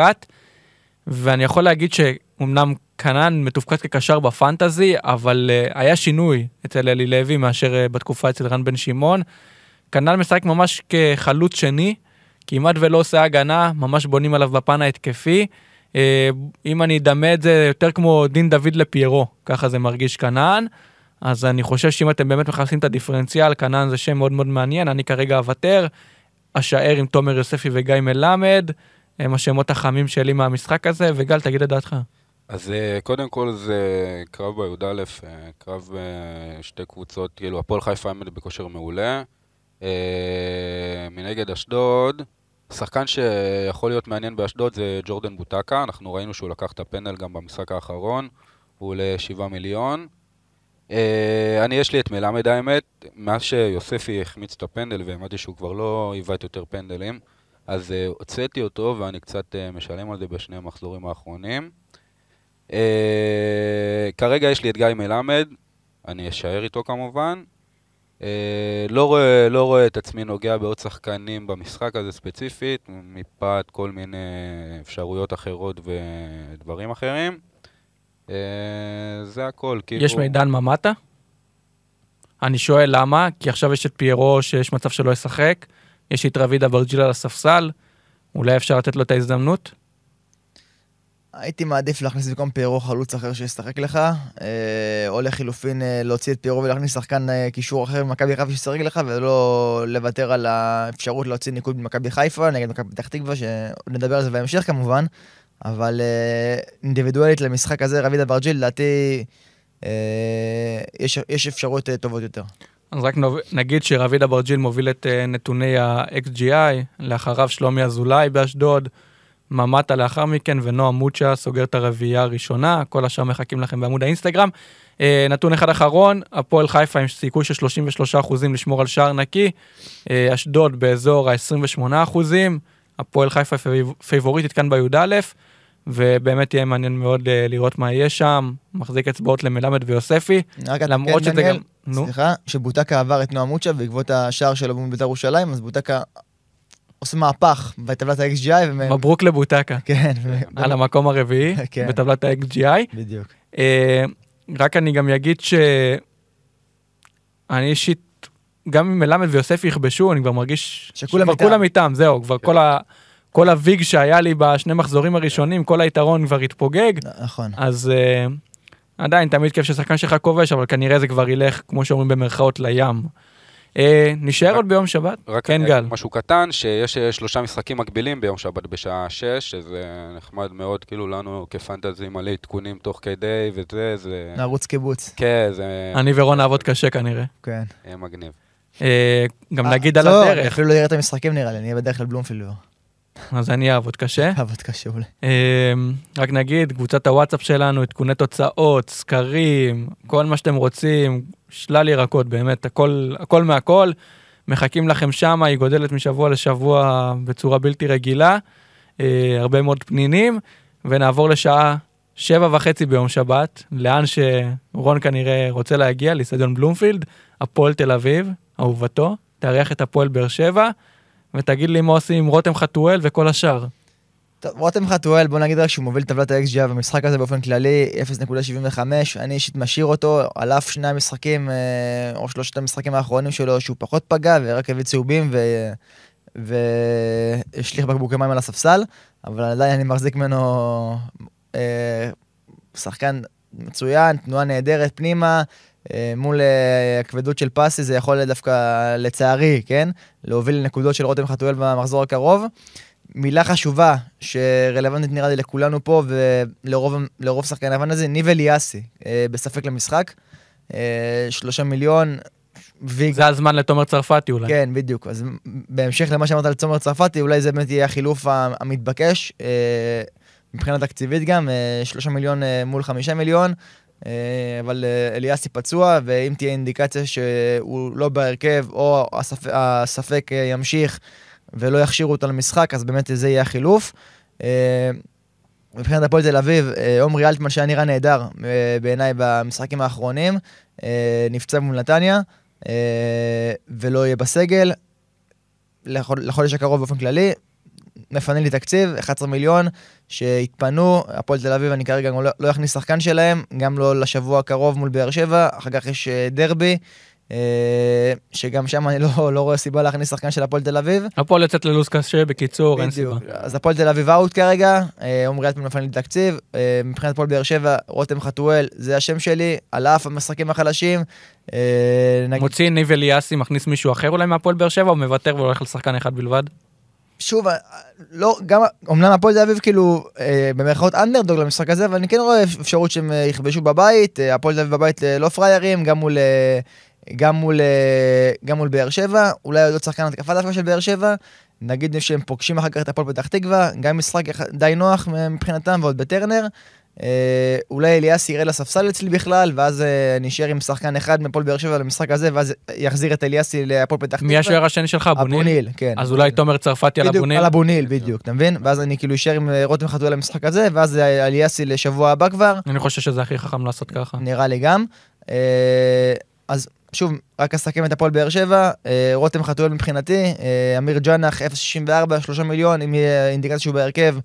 ואני יכול להגיד שאומנם כנען מתופקד כקשר בפנטזי, אבל אה, היה שינוי אצל אלי לוי מאשר אה, בתקופה אצל רן בן שמעון. כנען משחק ממש כחלוץ שני, כמעט ולא עושה הגנה, ממש בונים עליו בפן ההתקפי. אה, אם אני אדמה את זה יותר כמו דין דוד לפיירו, ככה זה מרגיש כנען. אז אני חושב שאם אתם באמת מחפשים את הדיפרנציאל, כנען זה שם מאוד מאוד מעניין, אני כרגע אוותר. אשאר עם תומר יוספי וגיא מלמד, הם השמות החמים שלי מהמשחק הזה, וגל, תגיד את דעתך. אז אה, קודם כל זה קרב בי"א, אה, קרב שתי קבוצות, כאילו הפועל חיפה עמד בכושר מעולה. מנגד אשדוד, שחקן שיכול להיות מעניין באשדוד זה ג'ורדן בוטקה, אנחנו ראינו שהוא לקח את הפנדל גם במשחק האחרון, הוא עולה 7 מיליון. אה, אני, יש לי את מלמד האמת, מאז שיוספי החמיץ את הפנדל והעמדתי שהוא כבר לא עיוות יותר פנדלים, אז אה, הוצאתי אותו ואני קצת אה, משלם על זה בשני המחזורים האחרונים. אה, כרגע יש לי את גיא מלמד, אני אשאר איתו כמובן. אה, לא, רואה, לא רואה את עצמי נוגע בעוד שחקנים במשחק הזה ספציפית, מפאת כל מיני אפשרויות אחרות ודברים אחרים. אה, זה הכל, כאילו... יש מידן ממטה? אני שואל למה, כי עכשיו יש את פיירו שיש מצב שלא ישחק, יש את רביד אברג'יל על הספסל, אולי אפשר לתת לו את ההזדמנות? הייתי מעדיף להכניס במקום פיירו חלוץ אחר שישחק לך, אה, או לחילופין אה, להוציא את פיירו ולהכניס שחקן אה, קישור אחר ממכבי חיפה שישחק לך, ולא לוותר על האפשרות להוציא ניקוד ממכבי חיפה נגד מכבי פתח תקווה, שנדבר על זה בהמשך כמובן, אבל אינדיבידואלית למשחק הזה, רביד אברג'יל, לדעתי יש, יש אפשרויות טובות יותר. אז רק נגיד שרביד אברג'יל מוביל את נתוני ה-XGI, לאחריו שלומי אזולאי באשדוד, ממטה לאחר מכן, ונועם מוצ'ה סוגר את הרביעייה הראשונה, כל השאר מחכים לכם בעמוד האינסטגרם. אה, נתון אחד אחרון, הפועל חיפה עם סיכוי של 33% לשמור על שער נקי, אה, אשדוד באזור ה-28%, הפועל חיפה פייב- פייבוריטית כאן בי"א, ובאמת יהיה מעניין מאוד אה, לראות מה יהיה שם, מחזיק אצבעות למלמד ויוספי, למרות אתקן, שזה דניאל, גם... סליחה, שבוטקה עבר את נועה מוצ'ה בעקבות השער שלו מול בית"ר ירושלים, אז בוטקה עושה מהפך בטבלת ה-XGI. ומ- מברוק לבוטקה, כן, על המקום הרביעי כן. בטבלת ה-XGI. בדיוק. אה, רק אני גם אגיד שאני אישית, גם אם מלמד ויוסף יכבשו, אני כבר מרגיש שכולם איתם. כולם איתם, זהו, כבר כל ה... כל הוויג שהיה לי בשני מחזורים הראשונים, כל היתרון כבר התפוגג, נכון. אז uh, עדיין תמיד כיף ששחקן שלך כובש, אבל כנראה זה כבר ילך, כמו שאומרים במרכאות, לים. Uh, נשאר רק- עוד ביום שבת? רק כן, גל. משהו קטן, שיש אה, שלושה משחקים מקבילים ביום שבת בשעה 6, שזה נחמד מאוד, כאילו לנו כפנטזי מלא עדכונים תוך כדי וזה, זה... נרוץ קיבוץ. כן, זה אני ורון נעבוד קשה כנראה. כן. אה, מגניב. אה, גם אה, נגיד על לא, הדרך. אפילו לא אראה את המשחקים נראה לי, אני אהיה בדרך לבלומפילד. כבר. אז אני אעבוד קשה. עבוד קשה אולי. אמ, רק נגיד, קבוצת הוואטסאפ שלנו, עדכוני תוצאות, סקרים, כל מה שאתם רוצים, שלל ירקות, באמת, הכל, הכל מהכל. מחכים לכם שמה, היא גודלת משבוע לשבוע בצורה בלתי רגילה, אה, הרבה מאוד פנינים, ונעבור לשעה שבע וחצי ביום שבת, לאן שרון כנראה רוצה להגיע, לאיצטדיון בלומפילד, הפועל תל אביב, אהובתו, תארח את הפועל באר שבע, ותגיד לי מה עושים עם רותם חתואל וכל השאר. טוב, רותם חתואל, בוא נגיד רק שהוא מוביל טבלת ה-XGI במשחק הזה באופן כללי, 0.75, אני אישית משאיר אותו, על אף שני המשחקים, אה, או שלושת המשחקים האחרונים שלו, שהוא פחות פגע ורק הביא צהובים והשליך בקבוקי מים על הספסל, אבל עדיין אני מחזיק ממנו אה, שחקן מצוין, תנועה נהדרת פנימה, מול אה, הכבדות של פסי זה יכול דווקא, לצערי, כן? להוביל לנקודות של רותם חתואל במחזור הקרוב. מילה חשובה שרלוונטית נראה לי לכולנו פה ולרוב שחקן לבן הזה, ניב אליאסי, אה, בספק למשחק. אה, שלושה מיליון. ויג... זה הזמן לתומר צרפתי אולי. כן, בדיוק. אז בהמשך למה שאמרת על תומר צרפתי, אולי זה באמת יהיה החילוף המתבקש, אה, מבחינה תקציבית גם, אה, שלושה מיליון אה, מול חמישה מיליון. אה, אבל אה, אליאסי פצוע, ואם תהיה אינדיקציה שהוא לא בהרכב, או הספק, הספק אה, ימשיך ולא יכשירו אותו למשחק, אז באמת זה יהיה החילוף. מבחינת הפועל תל אביב, עומרי אלטמן שהיה נראה נהדר בעיניי במשחקים האחרונים, נפצע מול נתניה ולא יהיה בסגל. לחודש הקרוב באופן כללי, מפנה לי תקציב, 11 מיליון שהתפנו, הפועל תל אביב אני כרגע לא, לא אכניס שחקן שלהם, גם לא לשבוע הקרוב מול באר שבע, אחר כך יש דרבי, אה, שגם שם אני לא, לא רואה סיבה להכניס שחקן של הפועל תל אביב. הפועל יוצאת ללו"ז קשה, בקיצור, אין סיבה. אז הפועל תל אביב אאוט כרגע, אה, עומרי אלטמן נפל לי תקציב, אה, מבחינת הפועל באר שבע, רותם חתואל, זה השם שלי, על אף המשחקים החלשים. נגיד... מוציא ניב אליאסי, מכניס מישהו אחר אולי מהפועל באר שבע, או מוותר והולך לשחקן אחד בלבד? שוב, לא, גם, אמנם הפועל תל אביב כאילו, אה, במרכאות אנדרדוג למשחק הזה, אבל אני כן רואה אפשרות שהם יכבשו בבית, הפועל תל אביב בבית לא פריירים, גם מול גם מול, אה, גם מול באר שבע, אולי עוד שחקן התקפה דווקא של באר שבע, נגיד שהם פוגשים אחר כך את הפועל פתח תקווה, גם משחק די נוח מבחינתם ועוד בטרנר. אה, אולי אליאס יראה לספסל אצלי בכלל, ואז אה, נשאר עם שחקן אחד מפועל באר שבע למשחק הזה, ואז יחזיר את אליאסי להפועל פתח תקווה. מי השוער השני שלך, אבוניל? אבוניל, כן. אז אולי תומר צרפתי על אבוניל? על אבוניל, בדיוק, אתה מבין? ואז אני כאילו אשאר עם רותם חתואל למשחק הזה, ואז אליאסי לשבוע הבא כבר. אני חושב שזה הכי חכם לעשות ככה. נראה לי גם. אז שוב, רק אסכם את הפועל באר שבע, אה, רותם חתואל מבחינתי, אה, אמיר ג'אנח 0.64, 3 מיליון, אם יהיה אינדיקציה שהוא בהרכב, אה,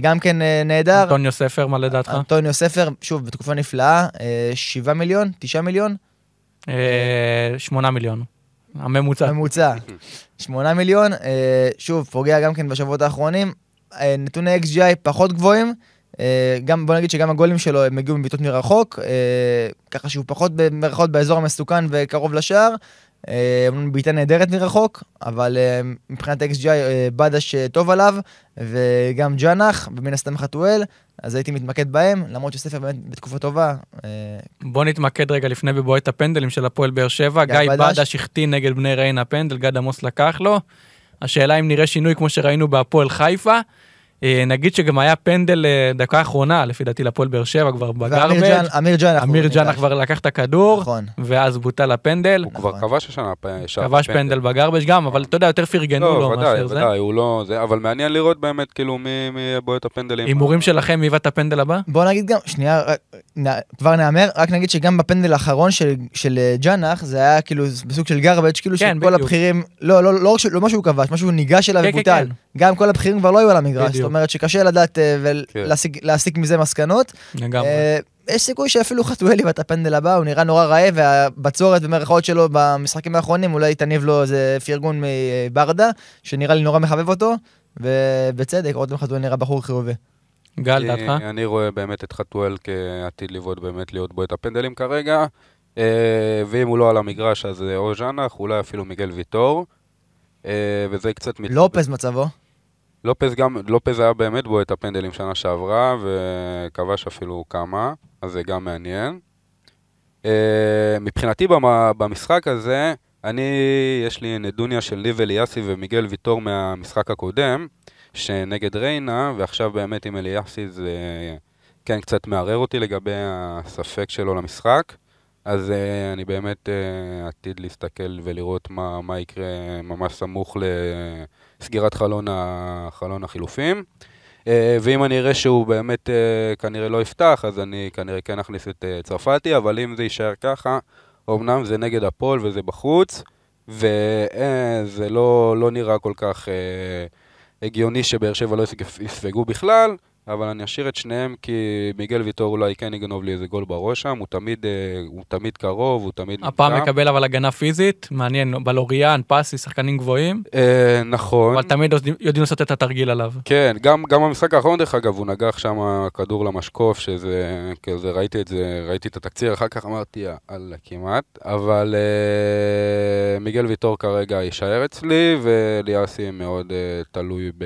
גם כן נהדר. אנטוניו ספר, מה לדעתך? אנטוניו ספר, שוב, בתקופה נפלאה, 7 מיליון, 9 מיליון? 8 מיליון. הממוצע. הממוצע. 8 מיליון, שוב, פוגע גם כן בשבועות האחרונים. נתוני XGI פחות גבוהים. אה, גם, בוא נגיד שגם הגולים שלו הם הגיעו מבעיטות מרחוק, אה, ככה שהוא פחות במרכאות באזור המסוכן וקרוב לשער. אה, בעיטה נהדרת מרחוק, אבל מבחינת XGI בדש טוב עליו, וגם ג'אנח, ומן הסתם חתואל, אז הייתי מתמקד בהם, למרות שספר באמת בתקופה טובה. בוא נתמקד רגע לפני בבועט הפנדלים של הפועל באר שבע. גיא בדש החטיא נגד בני ריינה פנדל, גד עמוס לקח לו. השאלה אם נראה שינוי כמו שראינו בהפועל חיפה. אה, נגיד שגם היה פנדל אה, דקה אחרונה, לפי דעתי לפועל באר שבע כבר בגרבג'. אמיר ג'אנח. אמיר ג'אנח כבר לקח את הכדור, נכון. ואז בוטל הפנדל. הוא כבר כבש השנה כבש פנדל בגרבג' גם, אבל אתה יודע, יותר פרגנו לא, לו מאשר זה. ודאי, ודאי, הוא לא... אבל מעניין לראות באמת, כאילו, מי יבוא את הפנדלים. הימורים שלכם, מי יבוא את הפנדל הבא? בוא נגיד גם, שנייה, כבר נאמר, רק נגיד שגם בפנדל האחרון של אה, ג'אנח, זה היה כאילו בסוג של גרבג', כאילו כן, שכל הבכירים, לא, לא, לא, לא משהו כבש, משהו ניגש אליו כן, כן, ובוטל. גם כל הבכירים כבר לא היו על המגרש, אומרת שקשה לדעת אה, ולהסיק כן. מזה מסקנות. לגמרי. אה, יש סיכוי שאפילו חתואלי באת הפנדל הבא, הוא נראה נורא רעב, והבצורת במרכאות שלו במשחקים האחרונים, אולי תניב לו איזה פרגון מברדה, שנראה לי נורא מחבב אותו, ובצדק, רותם חתואל נראה בחור חיובי. גל, דעתך? אני רואה באמת את חתואל כעתיד לבעוט באמת להיות בו את הפנדלים כרגע, אה, ואם הוא לא על המגרש אז או ז'אנח, אולי אפילו מיגל ויטור, וזה קצת... לופז מצבו? לופז גם, לופז היה באמת בו את הפנדלים שנה שעברה, וכבש אפילו כמה, אז זה גם מעניין. Uh, מבחינתי במשחק הזה, אני, יש לי נדוניה של ליב אליאסי ומיגל ויטור מהמשחק הקודם. שנגד ריינה, ועכשיו באמת עם אליאסי זה כן קצת מערער אותי לגבי הספק שלו למשחק. אז uh, אני באמת uh, עתיד להסתכל ולראות מה, מה יקרה ממש סמוך לסגירת חלון, ה, חלון החילופים. Uh, ואם אני אראה שהוא באמת uh, כנראה לא יפתח, אז אני כנראה כן אכניס את uh, צרפתי, אבל אם זה יישאר ככה, אמנם זה נגד הפועל וזה בחוץ, וזה uh, לא, לא נראה כל כך uh, הגיוני שבאר שבע לא יספגו בכלל. אבל אני אשאיר את שניהם כי מיגל ויטור אולי כן יגנוב לי איזה גול בראש שם, הוא תמיד, אה, הוא תמיד קרוב, הוא תמיד הפעם נמצא. מקבל אבל הגנה פיזית, מעניין, בלוריאן, פסי, שחקנים גבוהים. אה, נכון. אבל תמיד יודעים לעשות את התרגיל עליו. כן, גם, גם במשחק האחרון דרך אגב, הוא נגח שם כדור למשקוף, שזה, כזה, ראיתי את זה, ראיתי את התקציר, אחר כך אמרתי, יאללה, כמעט, אבל אה, מיגל ויטור כרגע יישאר אצלי, וליאסי מאוד אה, תלוי ב,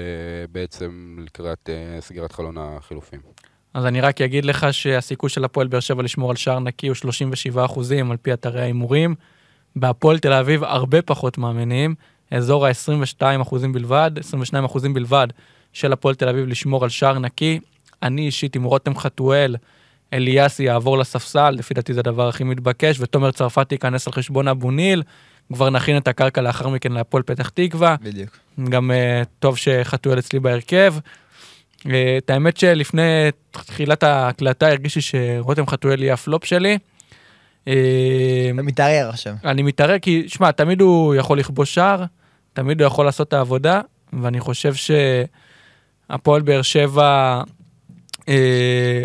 בעצם לקראת אה, סגירת חלון. חלון החילופים. אז אני רק אגיד לך שהסיכוי של הפועל באר שבע לשמור על שער נקי הוא 37 אחוזים על פי אתרי ההימורים. בהפועל תל אביב הרבה פחות מאמינים, אזור ה-22 אחוזים בלבד, 22 אחוזים בלבד של הפועל תל אביב לשמור על שער נקי. אני אישית עם רותם חתואל, אליאסי יעבור לספסל, לפי דעתי זה הדבר הכי מתבקש, ותומר צרפתי ייכנס על חשבון אבו ניל. כבר נכין את הקרקע לאחר מכן להפועל פתח תקווה. בדיוק. גם אה, טוב שחתואל אצלי בהרכב. אה, את האמת שלפני תחילת ההקלטה הרגיש לי שרותם חתואל יהיה הפלופ שלי. אתה מתערער עכשיו. אני מתערער כי, שמע, תמיד הוא יכול לכבוש שער, תמיד הוא יכול לעשות את העבודה, ואני חושב שהפועל באר שבע אה,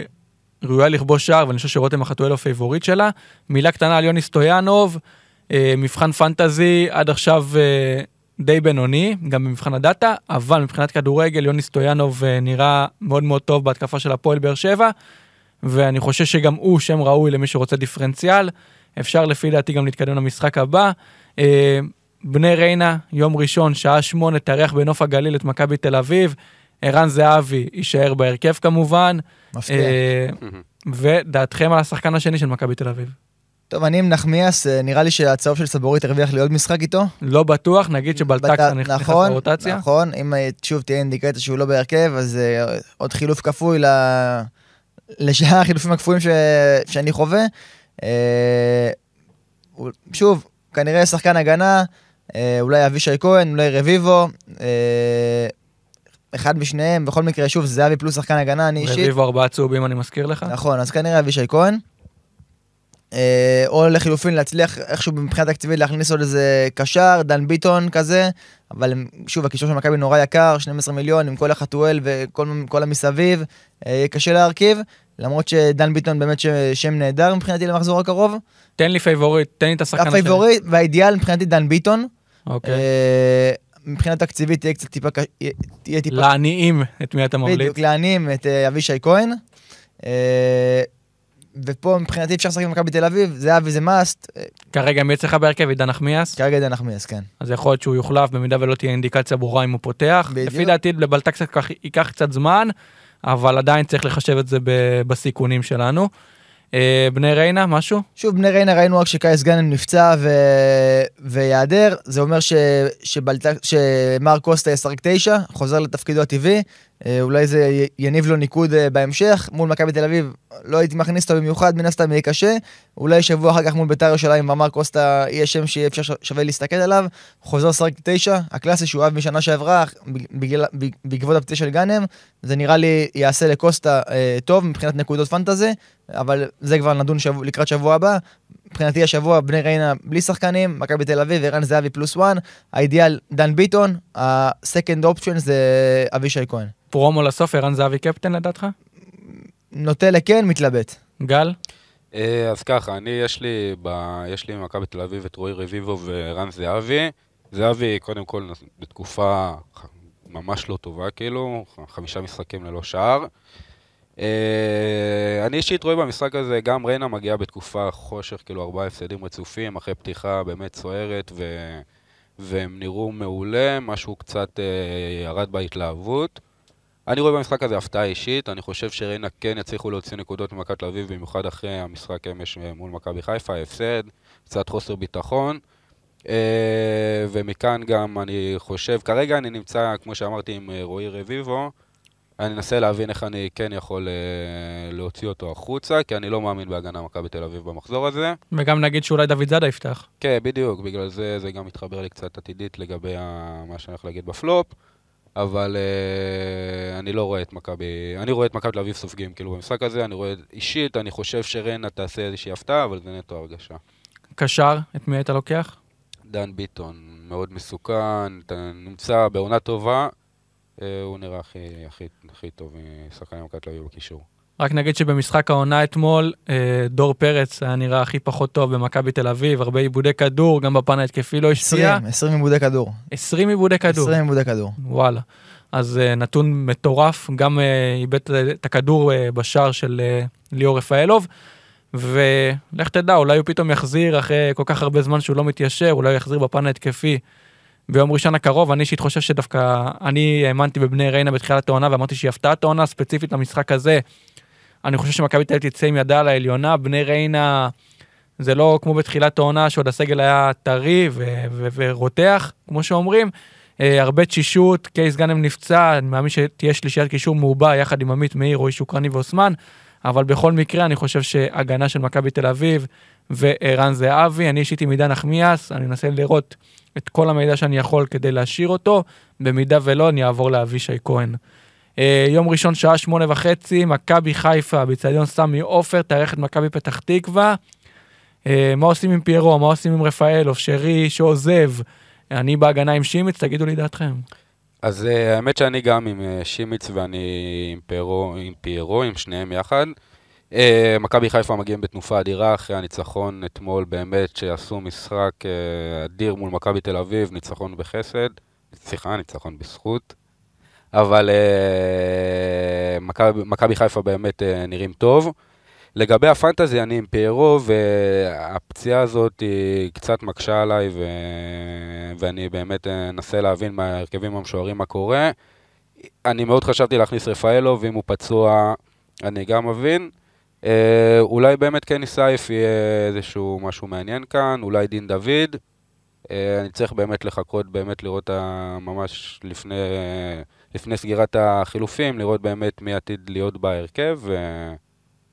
ראויה לכבוש שער, ואני חושב שרותם החתואל הוא פייבוריט שלה. מילה קטנה על יוני סטויאנוב, אה, מבחן פנטזי, עד עכשיו אה, די בינוני, גם במבחן הדאטה, אבל מבחינת כדורגל, יוני סטויאנוב אה, נראה מאוד מאוד טוב בהתקפה של הפועל באר שבע, ואני חושב שגם הוא שם ראוי למי שרוצה דיפרנציאל. אפשר לפי דעתי גם להתקדם למשחק הבא. אה, בני ריינה, יום ראשון, שעה שמונה, תארח בנוף הגליל את מכבי תל אביב. ערן זהבי יישאר בהרכב כמובן. מפתיע. אה, ודעתכם על השחקן השני של מכבי תל אביב. טוב, אני עם נחמיאס, אה, נראה לי שהצהוב של סבורית הרוויח לי עוד משחק איתו. לא בטוח, נגיד שבלטקסה נכנס נכון, לרוטציה. נכון, אם אה, שוב תהיה אינדיקציה שהוא לא בהרכב, אז אה, עוד חילוף כפוי לשאר החילופים הקפואים ש... שאני חווה. שוב, כנראה שחקן הגנה, אולי אבישי כהן, אולי רביבו. אחד משניהם, בכל מקרה, שוב, זהבי פלוס שחקן הגנה, אני אישית. רביבו ארבעה צהובים, אני מזכיר לך. נכון, אז כנראה אבישי כהן. אה, או לחילופין להצליח איכשהו מבחינה תקציבית להכניס עוד איזה קשר, דן ביטון כזה, אבל שוב, הקישור של מכבי נורא יקר, 12 מיליון עם כל החתואל וכל המסביב, אה, יהיה קשה להרכיב, למרות שדן ביטון באמת שם נהדר מבחינתי למחזור הקרוב. תן לי פייבוריט, תן לי את השחקן השני. הפייבוריט והאידיאל מבחינתי דן ביטון. אוקיי. אה, מבחינה תקציבית תהיה קצת טיפה, תהיה טיפה... לעניים את מי אתה ממליץ. בדיוק, לעניים את אבישי כהן. ופה מבחינתי אפשר לשחק במכבי תל אביב, זה אבי זה מאסט. כרגע מי אצלך בהרכב? עידן נחמיאס? כרגע עידן נחמיאס, כן. אז יכול להיות שהוא יוחלף במידה ולא תהיה אינדיקציה ברורה אם הוא פותח. בדיוק. לפי דעתי לבלטקס ייקח קצת זמן, אבל עדיין צריך לחשב את זה בסיכונים שלנו. אה, בני ריינה, משהו? שוב, בני ריינה ראינו רק שקייס גאנם נפצע ו... ויעדר, זה אומר ש... שבלט... שמר קוסטה ישחק תשע, חוזר לתפקידו הטבעי, אה, אולי זה יניב לו ניקוד אה, בהמשך, מול מכבי תל אביב לא הייתי מכניס אותו במיוחד, מן הסתם יהיה קשה, אולי שבוע אחר כך מול בית"ר ירושלים ומר קוסטה יהיה שם שיהיה אפשר שווה להסתכל עליו, חוזר לשחק תשע, הקלאסי שהוא אוהב משנה שעברה, בגלל... בעקבות הפציעה של גאנם, זה נראה לי יעשה לקוסטה אה, טוב מבחינת נקודות פנטזי, אבל זה כבר נדון שבוע, לקראת שבוע הבא. מבחינתי השבוע בני ריינה בלי שחקנים, מכבי תל אביב, ערן זהבי פלוס one, האידיאל דן ביטון, ה second option זה אבישי כהן. פרומו לסוף, ערן זהבי קפטן לדעתך? נוטה לכן, מתלבט. גל? אה, אז ככה, אני, יש לי, ב, יש לי במכבי תל אביב את רועי רביבו וערן זהבי. זהבי, קודם כל, בתקופה ממש לא טובה, כאילו, חמישה משחקים ללא שער. אה, אני אישית רואה במשחק הזה, גם ריינה מגיעה בתקופה חושך, כאילו ארבעה הפסדים רצופים, אחרי פתיחה באמת סוערת, ו... והם נראו מעולה, משהו קצת אה, ירד בהתלהבות. אני רואה במשחק הזה הפתעה אישית, אני חושב שריינה כן יצליחו להוציא נקודות ממכבי תל אביב, במיוחד אחרי המשחק אמש מול מכבי חיפה, ההפסד, קצת חוסר ביטחון. אה, ומכאן גם אני חושב, כרגע אני נמצא, כמו שאמרתי, עם אה, רועי רביבו. אני אנסה להבין איך אני כן יכול אה, להוציא אותו החוצה, כי אני לא מאמין בהגנה מכבי תל אביב במחזור הזה. וגם נגיד שאולי דוד זאדה יפתח. כן, בדיוק, בגלל זה זה גם מתחבר לי קצת עתידית לגבי ה- מה שאני הולך להגיד בפלופ, אבל אה, אני לא רואה את מכבי, אני רואה את מכבי תל אביב סופגים כאילו במשחק הזה, אני רואה אישית, אני חושב שרנה תעשה איזושהי הפתעה, אבל זה נטו הרגשה. קשר, את מי היית לוקח? דן ביטון, מאוד מסוכן, אתה נמצא בעונה טובה, הוא נראה הכי, הכי, הכי טוב משחקני מכבי תל אביב בקישור. רק נגיד שבמשחק העונה אתמול, אה, דור פרץ היה נראה הכי פחות טוב במכבי תל אביב, הרבה עיבודי כדור, גם בפן ההתקפי לא השפיע. 20, 20 עיבודי כדור. 20 עיבודי כדור. 20 עיבודי כדור. וואלה. אז נתון מטורף, גם איבד את הכדור בשער של ליאור רפאלוב, ולך תדע, אולי הוא פתאום יחזיר אחרי כל כך הרבה זמן שהוא לא מתיישר, אולי הוא יחזיר בפן ההתקפי ביום ראשון הקרוב. אני אישית חושב שדווקא, אני האמנתי בבני ריינה בתחילת העונה ואמרתי שהיא הפתעת העונה ספציפית למשחק הזה. אני חושב שמכבי תל אביב תצא עם ידה על העליונה, בני ריינה זה לא כמו בתחילת העונה שעוד הסגל היה טרי ורותח, כמו שאומרים. Uh, הרבה תשישות, קייס גאנם נפצע, אני מאמין שתהיה שלישיית קישור מעובה יחד עם עמית מאיר, רועי שוקרני ואוסמן, אבל בכל מקרה אני חושב שהגנה של מכבי תל אביב וערן זהבי, אני אישית עם עידן נחמיאס, אני אנסה לראות את כל המידע שאני יכול כדי להשאיר אותו, במידה ולא אני אעבור לאבישי כהן. Uh, יום ראשון שעה שמונה וחצי, מכבי חיפה, באיצטדיון סמי עופר, תארח את מכבי פתח תקווה. Uh, מה עושים עם פיירו, מה עושים עם רפאלוב, שרי שעוזב, אני בהגנה עם שימיץ, תגידו לי דעתכם. אז uh, האמת שאני גם עם uh, שימיץ ואני עם פיירו, עם פיירו, עם שניהם יחד. Uh, מכבי חיפה מגיעים בתנופה אדירה אחרי הניצחון אתמול, באמת שעשו משחק uh, אדיר מול מכבי תל אביב, ניצחון בחסד, סליחה, ניצחון בזכות. אבל uh, מכבי- חיפה באמת נראים טוב. לגבי הפנטזי, אני עם פיירו, והפציעה הזאת היא קצת מקשה עליי, ו... ואני באמת אה, אנסה להבין מההרכבים המשוערים מה קורה. אני מאוד חשבתי להכניס רפאלו, ואם הוא פצוע, אני גם מבין. אה, אולי באמת קני סייף יהיה איזשהו משהו מעניין כאן, אולי דין דוד. אה, אני צריך באמת לחכות, באמת לראות ה- ממש לפני, לפני סגירת החילופים, לראות באמת מי עתיד להיות בהרכב. ו...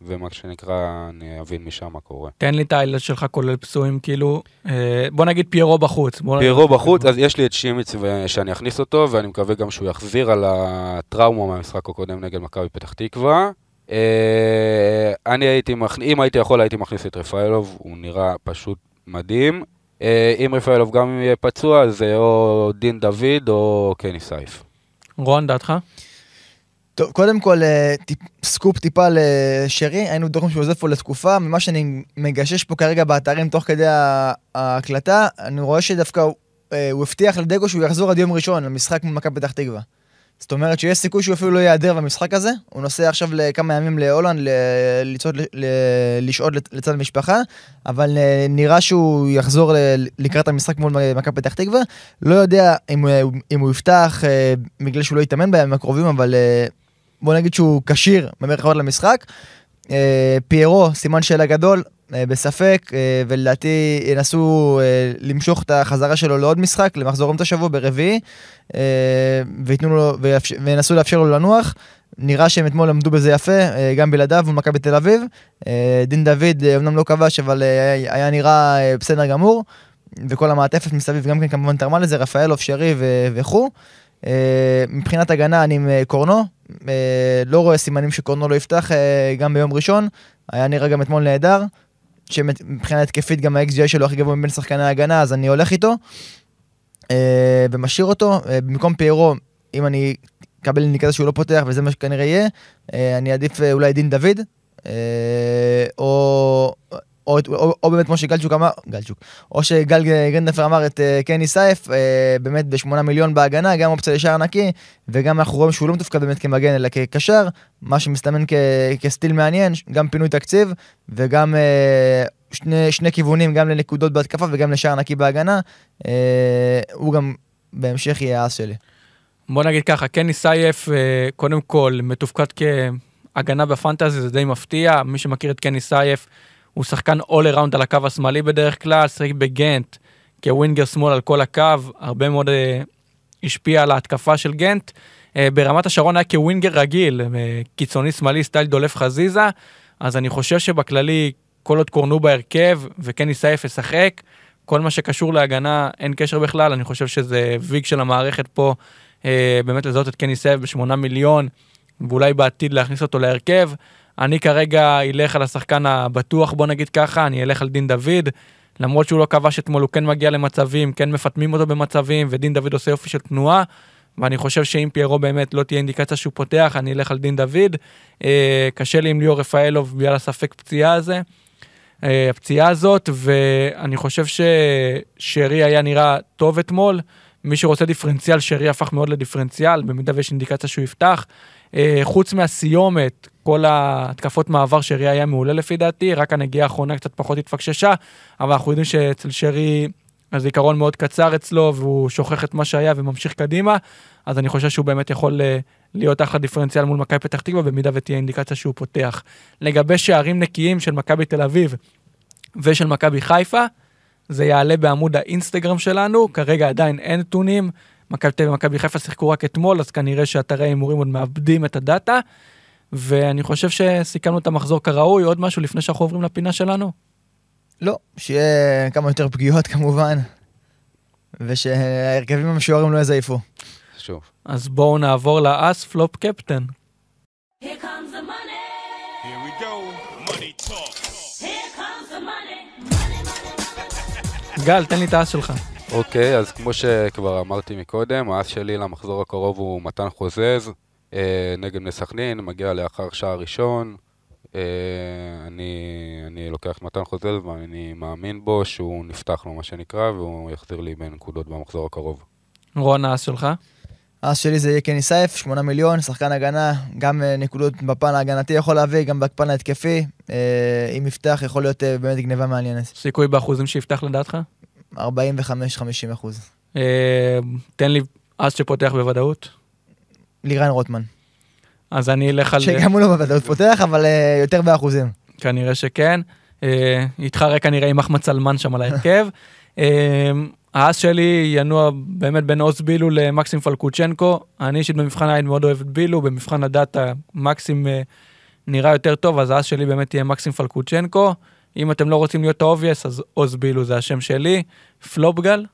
ומה שנקרא, אני אבין משם מה קורה. תן לי את האיילת שלך כולל פצועים, כאילו, אה, בוא נגיד פיירו בחוץ. פיירו נגיד- בחוץ, אז יש לי את שימיץ שאני אכניס אותו, ואני מקווה גם שהוא יחזיר על הטראומה מהמשחק הקודם נגד מכבי פתח תקווה. אה, אני הייתי, מכ- אם הייתי יכול, הייתי מכניס את רפאלוב, הוא נראה פשוט מדהים. אה, אם רפאלוב גם יהיה פצוע, זה או דין דוד או קני סייף. רון, דעתך? טוב, קודם כל, אה, טיפ, סקופ טיפה לשרי, היינו בטוחים שהוא עוזב פה לתקופה, ממה שאני מגשש פה כרגע באתרים תוך כדי ההקלטה, אני רואה שדווקא אה, הוא הבטיח לדגו שהוא יחזור עד יום ראשון למשחק מול מכבי פתח תקווה. זאת אומרת שיש סיכוי שהוא אפילו לא ייעדר במשחק הזה, הוא נוסע עכשיו לכמה ימים להולנד לשהות לצד המשפחה, אבל אה, נראה שהוא יחזור לקראת המשחק מול מכבי פתח תקווה. לא יודע אם, אם הוא יפתח אה, בגלל שהוא לא יתאמן בימים הקרובים, אבל אה, בוא נגיד שהוא כשיר במרכאות למשחק. פיירו, סימן שאלה גדול, בספק, אה, ולדעתי ינסו אה, למשוך את החזרה שלו לעוד משחק, למחזור אמצע שבוע ברביעי, אה, ויתנו לו, וינסו לאפשר לו לנוח. נראה שהם אתמול עמדו בזה יפה, אה, גם בלעדיו מול מכבי תל אביב. אה, דין דוד אה, אמנם לא כבש, אבל אה, היה נראה אה, בסדר גמור. וכל המעטפת מסביב גם כן כמובן תרמה לזה, רפאלוב, שרי וכו'. אה, מבחינת הגנה אני עם אה, קורנו, אה, לא רואה סימנים שקורנו לא יפתח אה, גם ביום ראשון, היה נראה גם אתמול נהדר, שמבחינה התקפית גם ה-XGI שלו הכי גבוה מבין שחקני ההגנה, אז אני הולך איתו אה, ומשאיר אותו, אה, במקום פיירו, אם אני אקבל אינדיקציה שהוא לא פותח וזה מה שכנראה יהיה, אה, אני אעדיף אה, אולי דין דוד, אה, או... או, או, או באמת כמו שגלצ'וק אמר, גלצ'וק, או שגל גרנדפר אמר את uh, קני סייף, uh, באמת בשמונה מיליון בהגנה, גם אופציה לשער נקי, וגם אנחנו רואים שהוא לא מתופקד באמת כמגן אלא כקשר, מה שמסתמן כ, כסטיל מעניין, גם פינוי תקציב, וגם uh, שני, שני כיוונים, גם לנקודות בהתקפה וגם לשער נקי בהגנה, uh, הוא גם בהמשך יהיה האס שלי. בוא נגיד ככה, קני סייף, אה, קודם כל, מתופקד כהגנה בפנטזי, זה די מפתיע. מי שמכיר את קני סייף, הוא שחקן all around על הקו השמאלי בדרך כלל, שיחק בגנט כווינגר שמאל על כל הקו, הרבה מאוד אה, השפיע על ההתקפה של גנט. אה, ברמת השרון היה כווינגר רגיל, אה, קיצוני שמאלי סטייל דולף חזיזה, אז אני חושב שבכללי, כל עוד קורנו בהרכב וקני סייף ישחק, כל מה שקשור להגנה אין קשר בכלל, אני חושב שזה ויג של המערכת פה, אה, באמת לזהות את קני סייף בשמונה מיליון, ואולי בעתיד להכניס אותו להרכב. אני כרגע אלך על השחקן הבטוח, בוא נגיד ככה, אני אלך על דין דוד. למרות שהוא לא כבש אתמול, הוא כן מגיע למצבים, כן מפטמים אותו במצבים, ודין דוד עושה יופי של תנועה. ואני חושב שאם פיירו באמת לא תהיה אינדיקציה שהוא פותח, אני אלך על דין דוד. אה, קשה לי עם ליאור רפאלוב בגלל הספק פציעה הזה, אה, הפציעה הזאת, ואני חושב ששרי היה נראה טוב אתמול. מי שרוצה דיפרנציאל, שרי הפך מאוד לדיפרנציאל, במידה ויש אינדיקציה שהוא יפתח. אה, חוץ מהסיומת, כל ההתקפות מעבר שרי היה מעולה לפי דעתי, רק הנגיעה האחרונה קצת פחות התפקששה, אבל אנחנו יודעים שאצל שרי הזיכרון מאוד קצר אצלו, והוא שוכח את מה שהיה וממשיך קדימה, אז אני חושב שהוא באמת יכול אה, להיות אחלה דיפרנציאל מול מכבי פתח תקווה, במידה ותהיה אינדיקציה שהוא פותח. לגבי שערים נקיים של מכבי תל אביב ושל מכבי חיפה, זה יעלה בעמוד האינסטגרם שלנו, כרגע עדיין אין נתונים. מכבי תל אביב ומכבי חיפה שיחקו רק אתמול, אז כנראה שאתרי ההימורים עוד מאבדים את הדאטה. ואני חושב שסיכמנו את המחזור כראוי, עוד משהו לפני שאנחנו עוברים לפינה שלנו? לא, שיהיה כמה יותר פגיעות כמובן, ושההרכבים המשוערים לא יזייפו. שוב. אז בואו נעבור לאס פלופ קפטן. גל, תן לי את האס שלך. אוקיי, אז כמו שכבר אמרתי מקודם, האס שלי למחזור הקרוב הוא מתן חוזז, אה, נגד בני סכנין, מגיע לאחר שער ראשון. אה, אני, אני לוקח מתן חוזז ואני מאמין בו שהוא נפתח לו, מה שנקרא, והוא יחזיר לי בנקודות במחזור הקרוב. רון, האס שלך. אז שלי זה יהיה קני סייף, 8 מיליון, שחקן הגנה, גם אה, נקודות בפן ההגנתי יכול להביא, גם בפן ההתקפי. אה, אם יפתח יכול להיות אה, באמת גניבה מעניינת. סיכוי באחוזים שיפתח לדעתך? 45-50 אחוז. אה, תן לי אס שפותח בוודאות. לירן רוטמן. אז אני אלך על... שגם הוא לא בוודאות פותח, אבל אה, יותר באחוזים. כנראה שכן. אה, יתחרה כנראה עם אחמד סלמן שם על ההרכב. האס שלי ינוע באמת בין עוז בילו למקסים פלקוצ'נקו. אני אישית במבחן העין מאוד אוהב את בילו, במבחן הדאטה מקסים אה, נראה יותר טוב, אז האס שלי באמת יהיה מקסים פלקוצ'נקו. אם אתם לא רוצים להיות ה obvious, אז עוז בילו זה השם שלי. פלופ גל?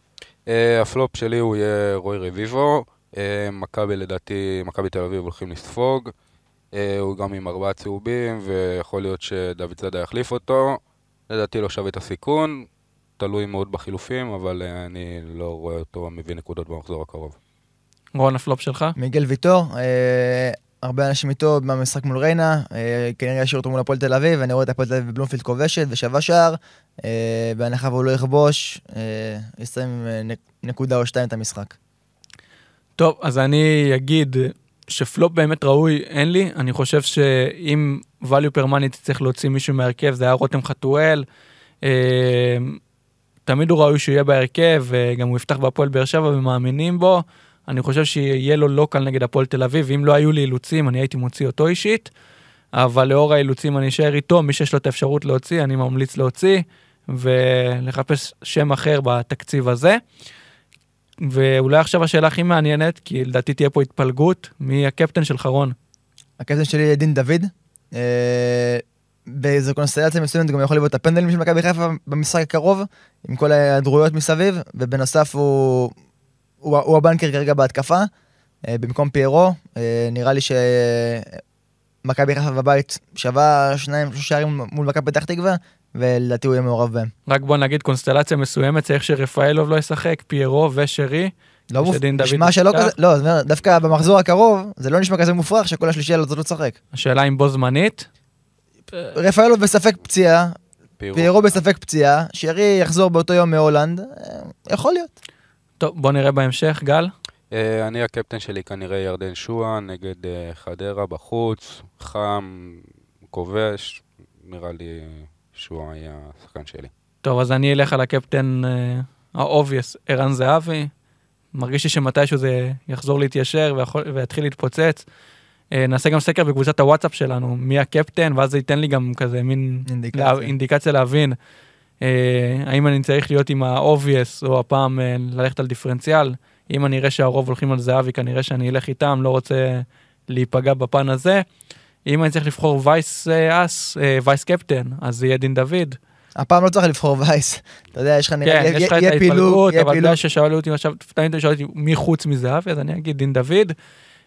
אה, הפלופ שלי הוא יהיה רועי רביבו, אה, מכבי לדעתי, מכבי תל אביב הולכים לספוג, אה, הוא גם עם ארבעה צהובים, ויכול להיות שדוד זאדה יחליף אותו, לדעתי לא שווה את הסיכון, תלוי מאוד בחילופים, אבל אה, אני לא רואה אותו מביא נקודות במחזור הקרוב. רון, הפלופ שלך? מיגל ויטור, אה, הרבה אנשים איתו במשחק מול ריינה, אה, כנראה ישאיר אותו מול הפועל תל אביב, אני רואה את הפועל תל אביב בבלומפילד כובשת ושווה שער, אה, בהנחה והוא לא יכבוש, אה, יסיים נקודה או שתיים את המשחק. טוב, אז אני אגיד שפלופ באמת ראוי אין לי, אני חושב שאם value per money תצטרך להוציא מישהו מהרכב, זה היה רותם חתואל. תמיד הוא ראוי שהוא יהיה בהרכב, וגם הוא יפתח בהפועל באר שבע ומאמינים בו. אני חושב שיהיה לו לא קל נגד הפועל תל אביב, אם לא היו לי אילוצים, אני הייתי מוציא אותו אישית, אבל לאור האילוצים אני אשאר איתו, מי שיש לו את האפשרות להוציא, אני ממליץ להוציא, ולחפש שם אחר בתקציב הזה. ואולי עכשיו השאלה הכי מעניינת, כי לדעתי תהיה פה התפלגות, מי הקפטן של חרון? הקפטן שלי יהיה דין דוד. אה, באיזו קונסטלציה מסוימת גם יכול לבעוט את הפנדלים של מכבי חיפה במשחק הקרוב, עם כל ההיעדרויות מסביב, ובנוסף הוא, הוא, הוא הבנקר כרגע בהתקפה, אה, במקום פיירו. אה, נראה לי שמכבי חיפה בבית שווה שניים, שלושה שערים מול מכבי פתח תקווה, ולדעתי הוא יהיה מעורב בהם. רק בוא נגיד קונסטלציה מסוימת, צריך שרפאלוב לא ישחק, פיירו ושרי. לא מופ... שדין דוד נשמע שלא. כזה, לא, זאת אומרת, דווקא במחזור הקרוב, זה לא נשמע כזה מופרך שכל השלישייה לא תשחק. השאלה אם בו זמנית. רפאלוב בספק פציעה. פיירו בספק פציעה, שרי יחזור באותו יום מהולנד, אה, יכול להיות. טוב, בוא נראה בהמשך, גל. אה, אני הקפטן שלי כנראה ירדן שועה נגד אה, חדרה בחוץ, חם, כובש, נראה לי שועה היה השחקן שלי. טוב, אז אני אלך על הקפטן ה obvious, ערן זהבי. מרגיש לי שמתישהו זה יחזור להתיישר ויתחיל להתפוצץ. אה, נעשה גם סקר בקבוצת הוואטסאפ שלנו, מי הקפטן, ואז זה ייתן לי גם כזה מין אינדיקציה. לה- אינדיקציה להבין אה, האם אני צריך להיות עם ה-obvious, או הפעם אה, ללכת על דיפרנציאל. אם אני אראה שהרוב הולכים על זהבי, כנראה שאני אלך איתם, לא רוצה להיפגע בפן הזה. אם אני צריך לבחור וייס אה, אס, אה, וייס קפטן, אז זה יהיה דין דוד. הפעם לא צריך לבחור וייס. אתה יודע, יש לך נראה, כן, יש לך את ההתפלגות, אבל אתה. יודע ששאלו אותי עכשיו, תמיד שואלים אותי מי חוץ מזהבי, אז אני אגיד דין דוד.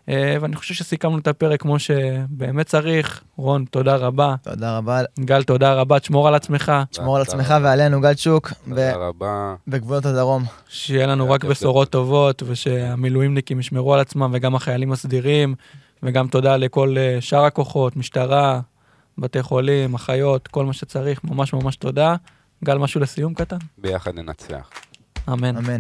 אה, ואני חושב שסיכמנו את הפרק כמו שבאמת צריך. רון, תודה רבה. תודה רבה, גל, תודה רבה, תשמור על עצמך. שמור על עצמך. ועלינו, גלצ'וק, ב- תודה רבה. בגבולות הדרום. שיהיה לנו רק בשורות טובות, ושהמילואימניקים ישמרו על עצמם, וגם החיילים הסדירים, וגם תודה לכל אה, שאר הכוחות, משטרה, בתי חולים, אחיות, כל מה שצריך, ממש ממש תודה. גל, משהו לסיום קטן? ביחד ננצח. אמן. אמן.